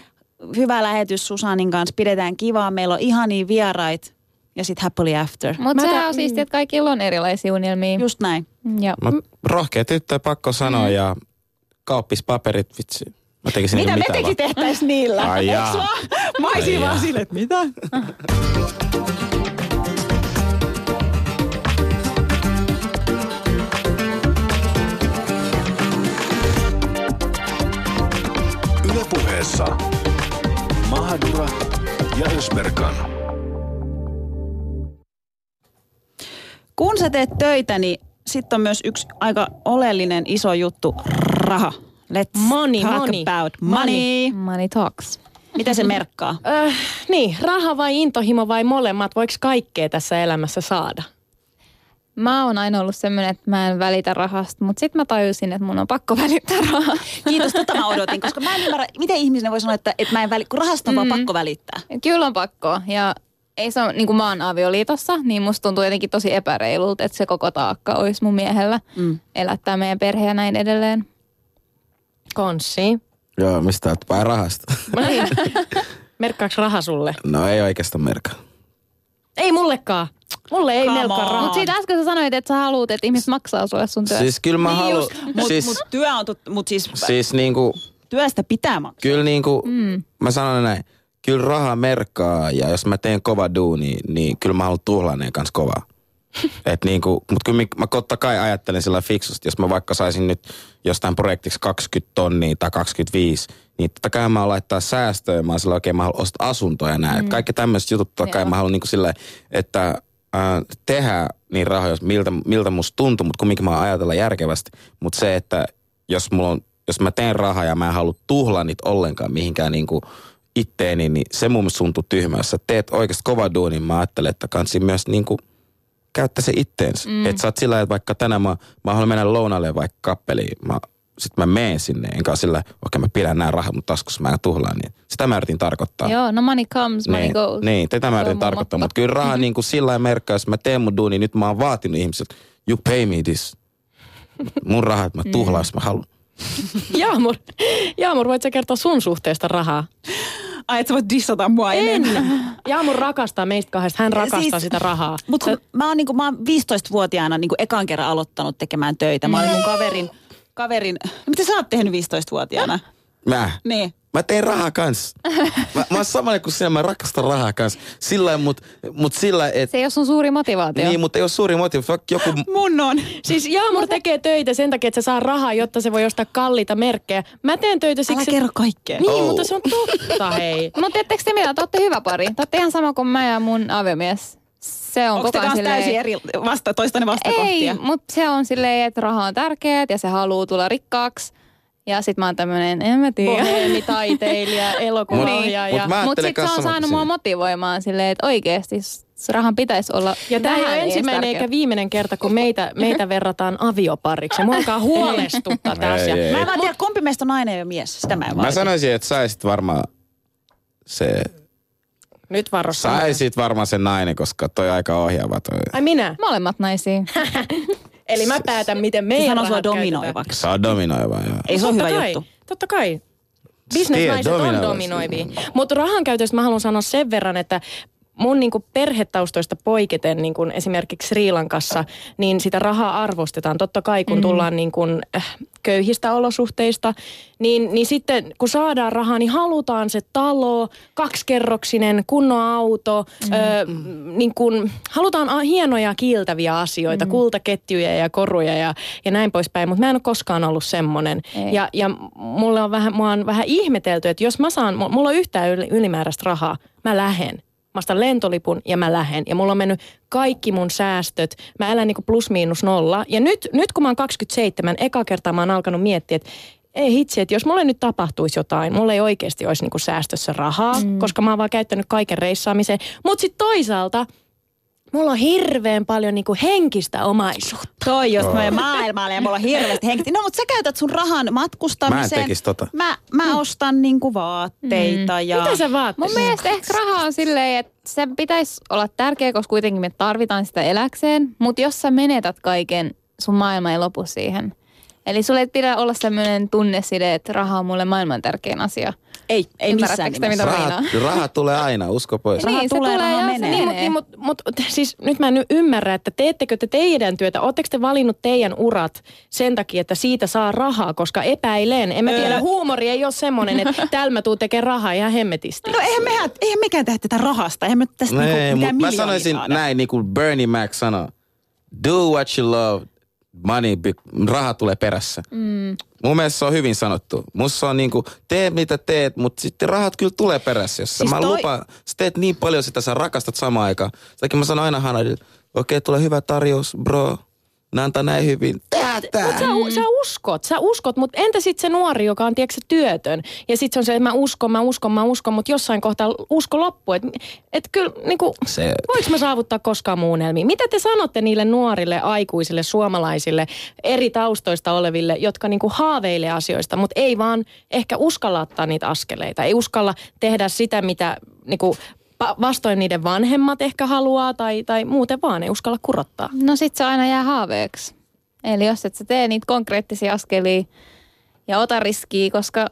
hyvä lähetys Susanin kanssa, pidetään kivaa, meillä on ihania vierait ja sitten happily after. Mutta sehän on siistiä, että kaikilla on erilaisia unelmia. Just näin. Ja. Mä, rohkea tyttö, pakko sanoa Mm. ja kauppispaperit, vitsi. Mä tekisin Mitä niinku me mitä tekin vaan. tehtäis niillä? Ai jaa. Mä olisin vaan jaa. silleen, että mitä? Yle puheessa Mahadura ja Ösberkan. Kun sä teet töitä, niin sitten on myös yksi aika oleellinen iso juttu, raha. Let's Money, talk money. about money. Money talks. Mitä se merkkaa? Öh, niin, raha vai intohimo vai molemmat, voiko kaikkea tässä elämässä saada? Mä oon aina ollut semmoinen, että mä en välitä rahasta, mutta sitten mä tajusin, että mun on pakko välittää rahaa. Kiitos, tota mä odotin, koska mä en ymmärrä, miten ihminen voi sanoa, että, että mä en väli, kun rahasta on vaan pakko välittää. Kyllä on pakko. Ja ei se ole, niin kuin mä oon avioliitossa, niin musta tuntuu jotenkin tosi epäreilulta, että se koko taakka olisi mun miehellä Mm. elättää meidän perhe ja näin edelleen. Konssi. Joo, mistä oot vai rahasta? Niin. Merkkaaks raha sulle? No ei oikeastaan merkkaa. Ei mullekaan. Mulle ei rahaa. Mutta siitä äsken sä sanoit, että sä haluat, että ihmiset maksaa sulle sun työstä. Siis kyllä mä Niin haluan, just, mut, siis, mut työ on, tut, mut siis, siis niinku, työstä pitää maksaa. kyllä niinku, mm. mä sanon näin, kyllä raha merkkaa ja jos mä teen kova duuni, niin kyllä mä haluan tuhlaneen kanssa kovaa. Et niinku, mutta kyllä mä totta kai ajattelen sillä fiksusti, jos mä vaikka saisin nyt jostain projektiksi 20 tonnia tai 25, niin totta kai mä haluan laittaa säästöä, mä sillä oikein, mä haluan ostaa asuntoja ja näin. Mm. Kaikki tämmöiset jutut totta kai Joo. mä haluan niinku sillä, että äh, tehdä niin rahoja, miltä, miltä musta tuntuu, mutta kumminkin mä ajatella järkevästi. Mutta se, että jos mulla on, jos mä teen rahaa ja mä en halua tuhlaa niitä ollenkaan mihinkään niinku itteeni, niin se mun mielestä tuntuu tyhmä. Jos sä teet oikeasti kova duunin, mä ajattelen, että kansi myös niinku käyttää se itteensä. Mm. Että sä oot sillä, että vaikka tänään mä, mä haluan mennä lounalle vaikka kappeliin, mä, sit mä menen sinne, enkä sillä, okei okay, mä pidän nämä rahat mun taskussa, mä en tuhlaan niin. Sitä mä yritin tarkoittaa. Joo, no money comes, money niin, goes. niin, tätä mä yritin tarkoittaa, mutta kyllä raha niin kuin sillä merkkaa, jos mä teen mun duuni, nyt mä oon vaatinut ihmisiltä, you pay me this. Mun rahat mä tuhlaan, jos mä haluan. Jaamur, Jaamur, voit sä kertoa sun suhteesta rahaa? Ai, et sä voit dissata mua En. ennen. Jaamur rakastaa meistä kahdesta. Hän rakastaa Siis- sitä rahaa. Mutta mä oon, niinku, mä oon 15-vuotiaana niinku ekan kerran aloittanut tekemään töitä. Mä olin mun kaverin, kaverin, no mitä sä oot tehnyt 15-vuotiaana? Mä, Niin. Mä teen rahaa kans. Mä, mä oon samanlainen kuin sinä, mä rakastan rahaa kans. Sillä mut, mut sillä että Se ei ole sun suuri motivaatio. Niin, mutta ei ole suuri. Vaikka joku Mun on. Siis Jaamur tekee töitä sen takia, että se saa rahaa, jotta se voi ostaa kalliita merkkejä. Mä teen töitä Älä siksi... kerro kaikkea. Niin, Oh. mutta se on totta, hei. Mutta tiedättekö te mitä? Te olette hyvä pari. Te olette ihan sama kuin mä ja mun aviomies. Se on Onko te koko ajan kanssa täysin eri vasta, toistenne vastakohtia? Ei, mutta se on silleen, että raha on tärkeä ja se haluaa tulla rikkaaksi. Ja sit mä oon tämmönen, en mä tiedä. Boheemitaiteilija, elokuvaohjaaja. Mut Mutta ajattelen sit se on saanut mua motivoimaan silleen, että oikeesti rahan pitäisi olla Ja tämä ei ole ensimmäinen tärkeä. eikä viimeinen kerta, kun meitä, meitä verrataan aviopariksi. Mua alkaa huolestuttaa tämä Ei, asia. ei. Mä en vaan tiedä, kumpi meistä on nainen ja mies. Sitä mä en vaan Mä sanoisin, että saisit varmaan se, Nyt varossa. saisit varmaan sen nainen, koska toi aika ohjaava toi. Ai minä? Molemmat naisia. Eli mä päätän, miten meidän sanoo sua rahat käytetään. dominoivaksi. On dominoiva, joo. Ei se ole Totta hyvä kai, juttu. Totta kai. Bisnesnaiset on dominoivia. Mutta rahan käytöstä mä haluan sanoa sen verran, että mun niin kuin perhetaustoista poiketen niin kuin esimerkiksi Sri Lankassa, niin sitä rahaa arvostetaan. Totta kai kun mm. tullaan niin kuin, äh, köyhistä olosuhteista, niin, niin sitten kun saadaan rahaa, niin halutaan se talo, kaksikerroksinen, kunnon auto, mm. ö, niin kuin, halutaan hienoja kiiltäviä asioita, mm. kultaketjuja ja koruja ja, ja näin poispäin, mutta mä en ole koskaan ollut semmoinen. Ja, ja mulle on vähän, mua on vähän ihmetelty, että jos mä saan, mulla on yhtään ylimääräistä rahaa, mä lähen mä ostan lentolipun ja mä lähden. Ja mulla on mennyt kaikki mun säästöt. Mä elän niinku plus miinus nolla. Ja nyt, nyt kun mä oon 27, eka kertaa mä oon alkanut miettiä, että ei hitsi, että jos mulle nyt tapahtuisi jotain, mulla ei oikeasti olisi niinku säästössä rahaa, mm. koska mä oon vaan käyttänyt kaiken reissaamiseen. Mutta sitten toisaalta – Mulla on hirveän paljon niinku henkistä omaisuutta. Toi just oh. maailmalle ja mulla on hirveästi henkistä. No mutta sä käytät sun rahan matkustamiseen. Mä en tota. Mä, mä mm. ostan niinku vaatteita mm. ja... Mitä sä vaat? Mun mielestä ehkä raha on silleen, että se pitäisi olla tärkeä, koska kuitenkin me tarvitaan sitä eläkseen. Mutta jos sä menetät kaiken, sun maailma ei lopu siihen. Eli sulle ei pidä olla sellainen tunne sille, että raha on mulle maailman tärkein asia. Ei, ei missään nimessä. Mitä raha, raha tulee aina, usko pois. Raha niin, tulee, tulee raha menee. Niin, niin, mutta mut, siis nyt mä en ymmärrä, että teettekö te teidän työtä, oletteko te valinnut teidän urat sen takia, että siitä saa rahaa, koska epäilen. En mä tiedä, öö. huumori ei ole semmoinen, että täällä mä tuun tekemään rahaa ihan hemmetisti. No eihän, mehän, eihän mekään tehdä tätä rahasta, eihän me tästä no niinku, ei, Mä sanoisin saada. näin, niin kuin Bernie Mac sanoi. Do what you love, money, raha tulee perässä. Mm. Mun mielestä se on hyvin sanottu. Musta on niinku, tee mitä teet, mutta sitten rahat kyllä tulee perässä. Jos siis mä toi... lupaan, sä teet niin paljon sitä, sä rakastat samaan aikaan. Sitäkin mä sanon aina Hanadille, okei, okay, tulee hyvä tarjous, bro ne antaa näin hyvin. Tää. Mut sä, sä uskot, sä uskot, mutta entä sitten se nuori, joka on tiedätkö, työtön? Ja sitten se on se, että mä uskon, mä uskon, mä uskon, mutta jossain kohtaa usko loppuu. Että et kyllä, niinku, se... voiko mä saavuttaa koskaan muunelmiin? Mitä te sanotte niille nuorille, aikuisille, suomalaisille, eri taustoista oleville, jotka niinku haaveilee asioista, mutta ei vaan ehkä uskalla ottaa niitä askeleita. Ei uskalla tehdä sitä, mitä niinku, vastoin niiden vanhemmat ehkä haluaa tai, tai muuten vaan ei uskalla kurottaa. No sit se aina jää haaveeksi. Eli jos et sä tee niitä konkreettisia askelia ja ota riskiä, koska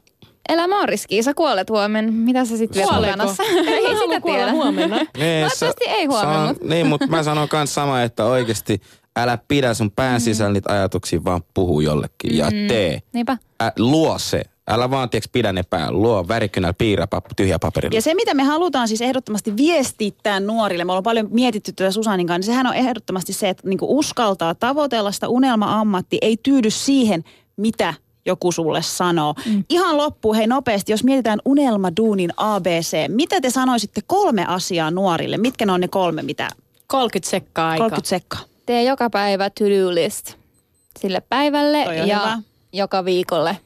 elämä on riski. Sä kuolet huomenna. Mitä sä sitten vielä huomennassa? ei sitä tiedä. huomenna. niin, Toivottavasti ei huomenna. Mut. Niin, mutta mä sanon myös sama, että oikeasti älä pidä sun pään sisällä mm. niitä ajatuksia, vaan puhu jollekin ja mm. tee. Niinpä. Ä, luo se. Älä vaan tiiäks pidä ne päällä. Luo värikynällä piirrä tyhjä paperilla. Ja se, mitä me halutaan siis ehdottomasti viestittää nuorille, me ollaan paljon mietitty tätä Susanin kanssa, niin sehän on ehdottomasti se, että niinku uskaltaa tavoitella sitä unelma-ammatti, ei tyydy siihen, mitä joku sulle sanoo. Mm. Ihan loppuun, hei nopeasti, jos mietitään unelmaduunin ABC, mitä te sanoisitte kolme asiaa nuorille? Mitkä ne on ne kolme, mitä? 30 sekkaa aika. 30 sekkaa. Tee joka päivä to-do list sille päivälle ja hyvä. joka viikolle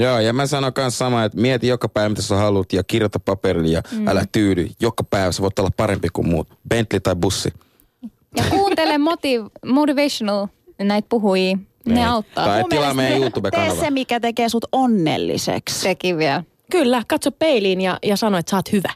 Joo, ja mä sanon myös sama, että mieti joka päivä, mitä sä haluat ja kirjoita paperille ja mm. älä tyydy. Joka päivä sä voit olla parempi kuin muut. Bentley tai bussi. Ja kuuntele motiv- motivational näitä puhujia. Ne niin. auttaa. Tai tilaa meidän YouTube-kanava. Tee se, mikä tekee sut onnelliseksi. Sekin vielä. Kyllä, katso peiliin ja, ja sano, että sä oot hyvä.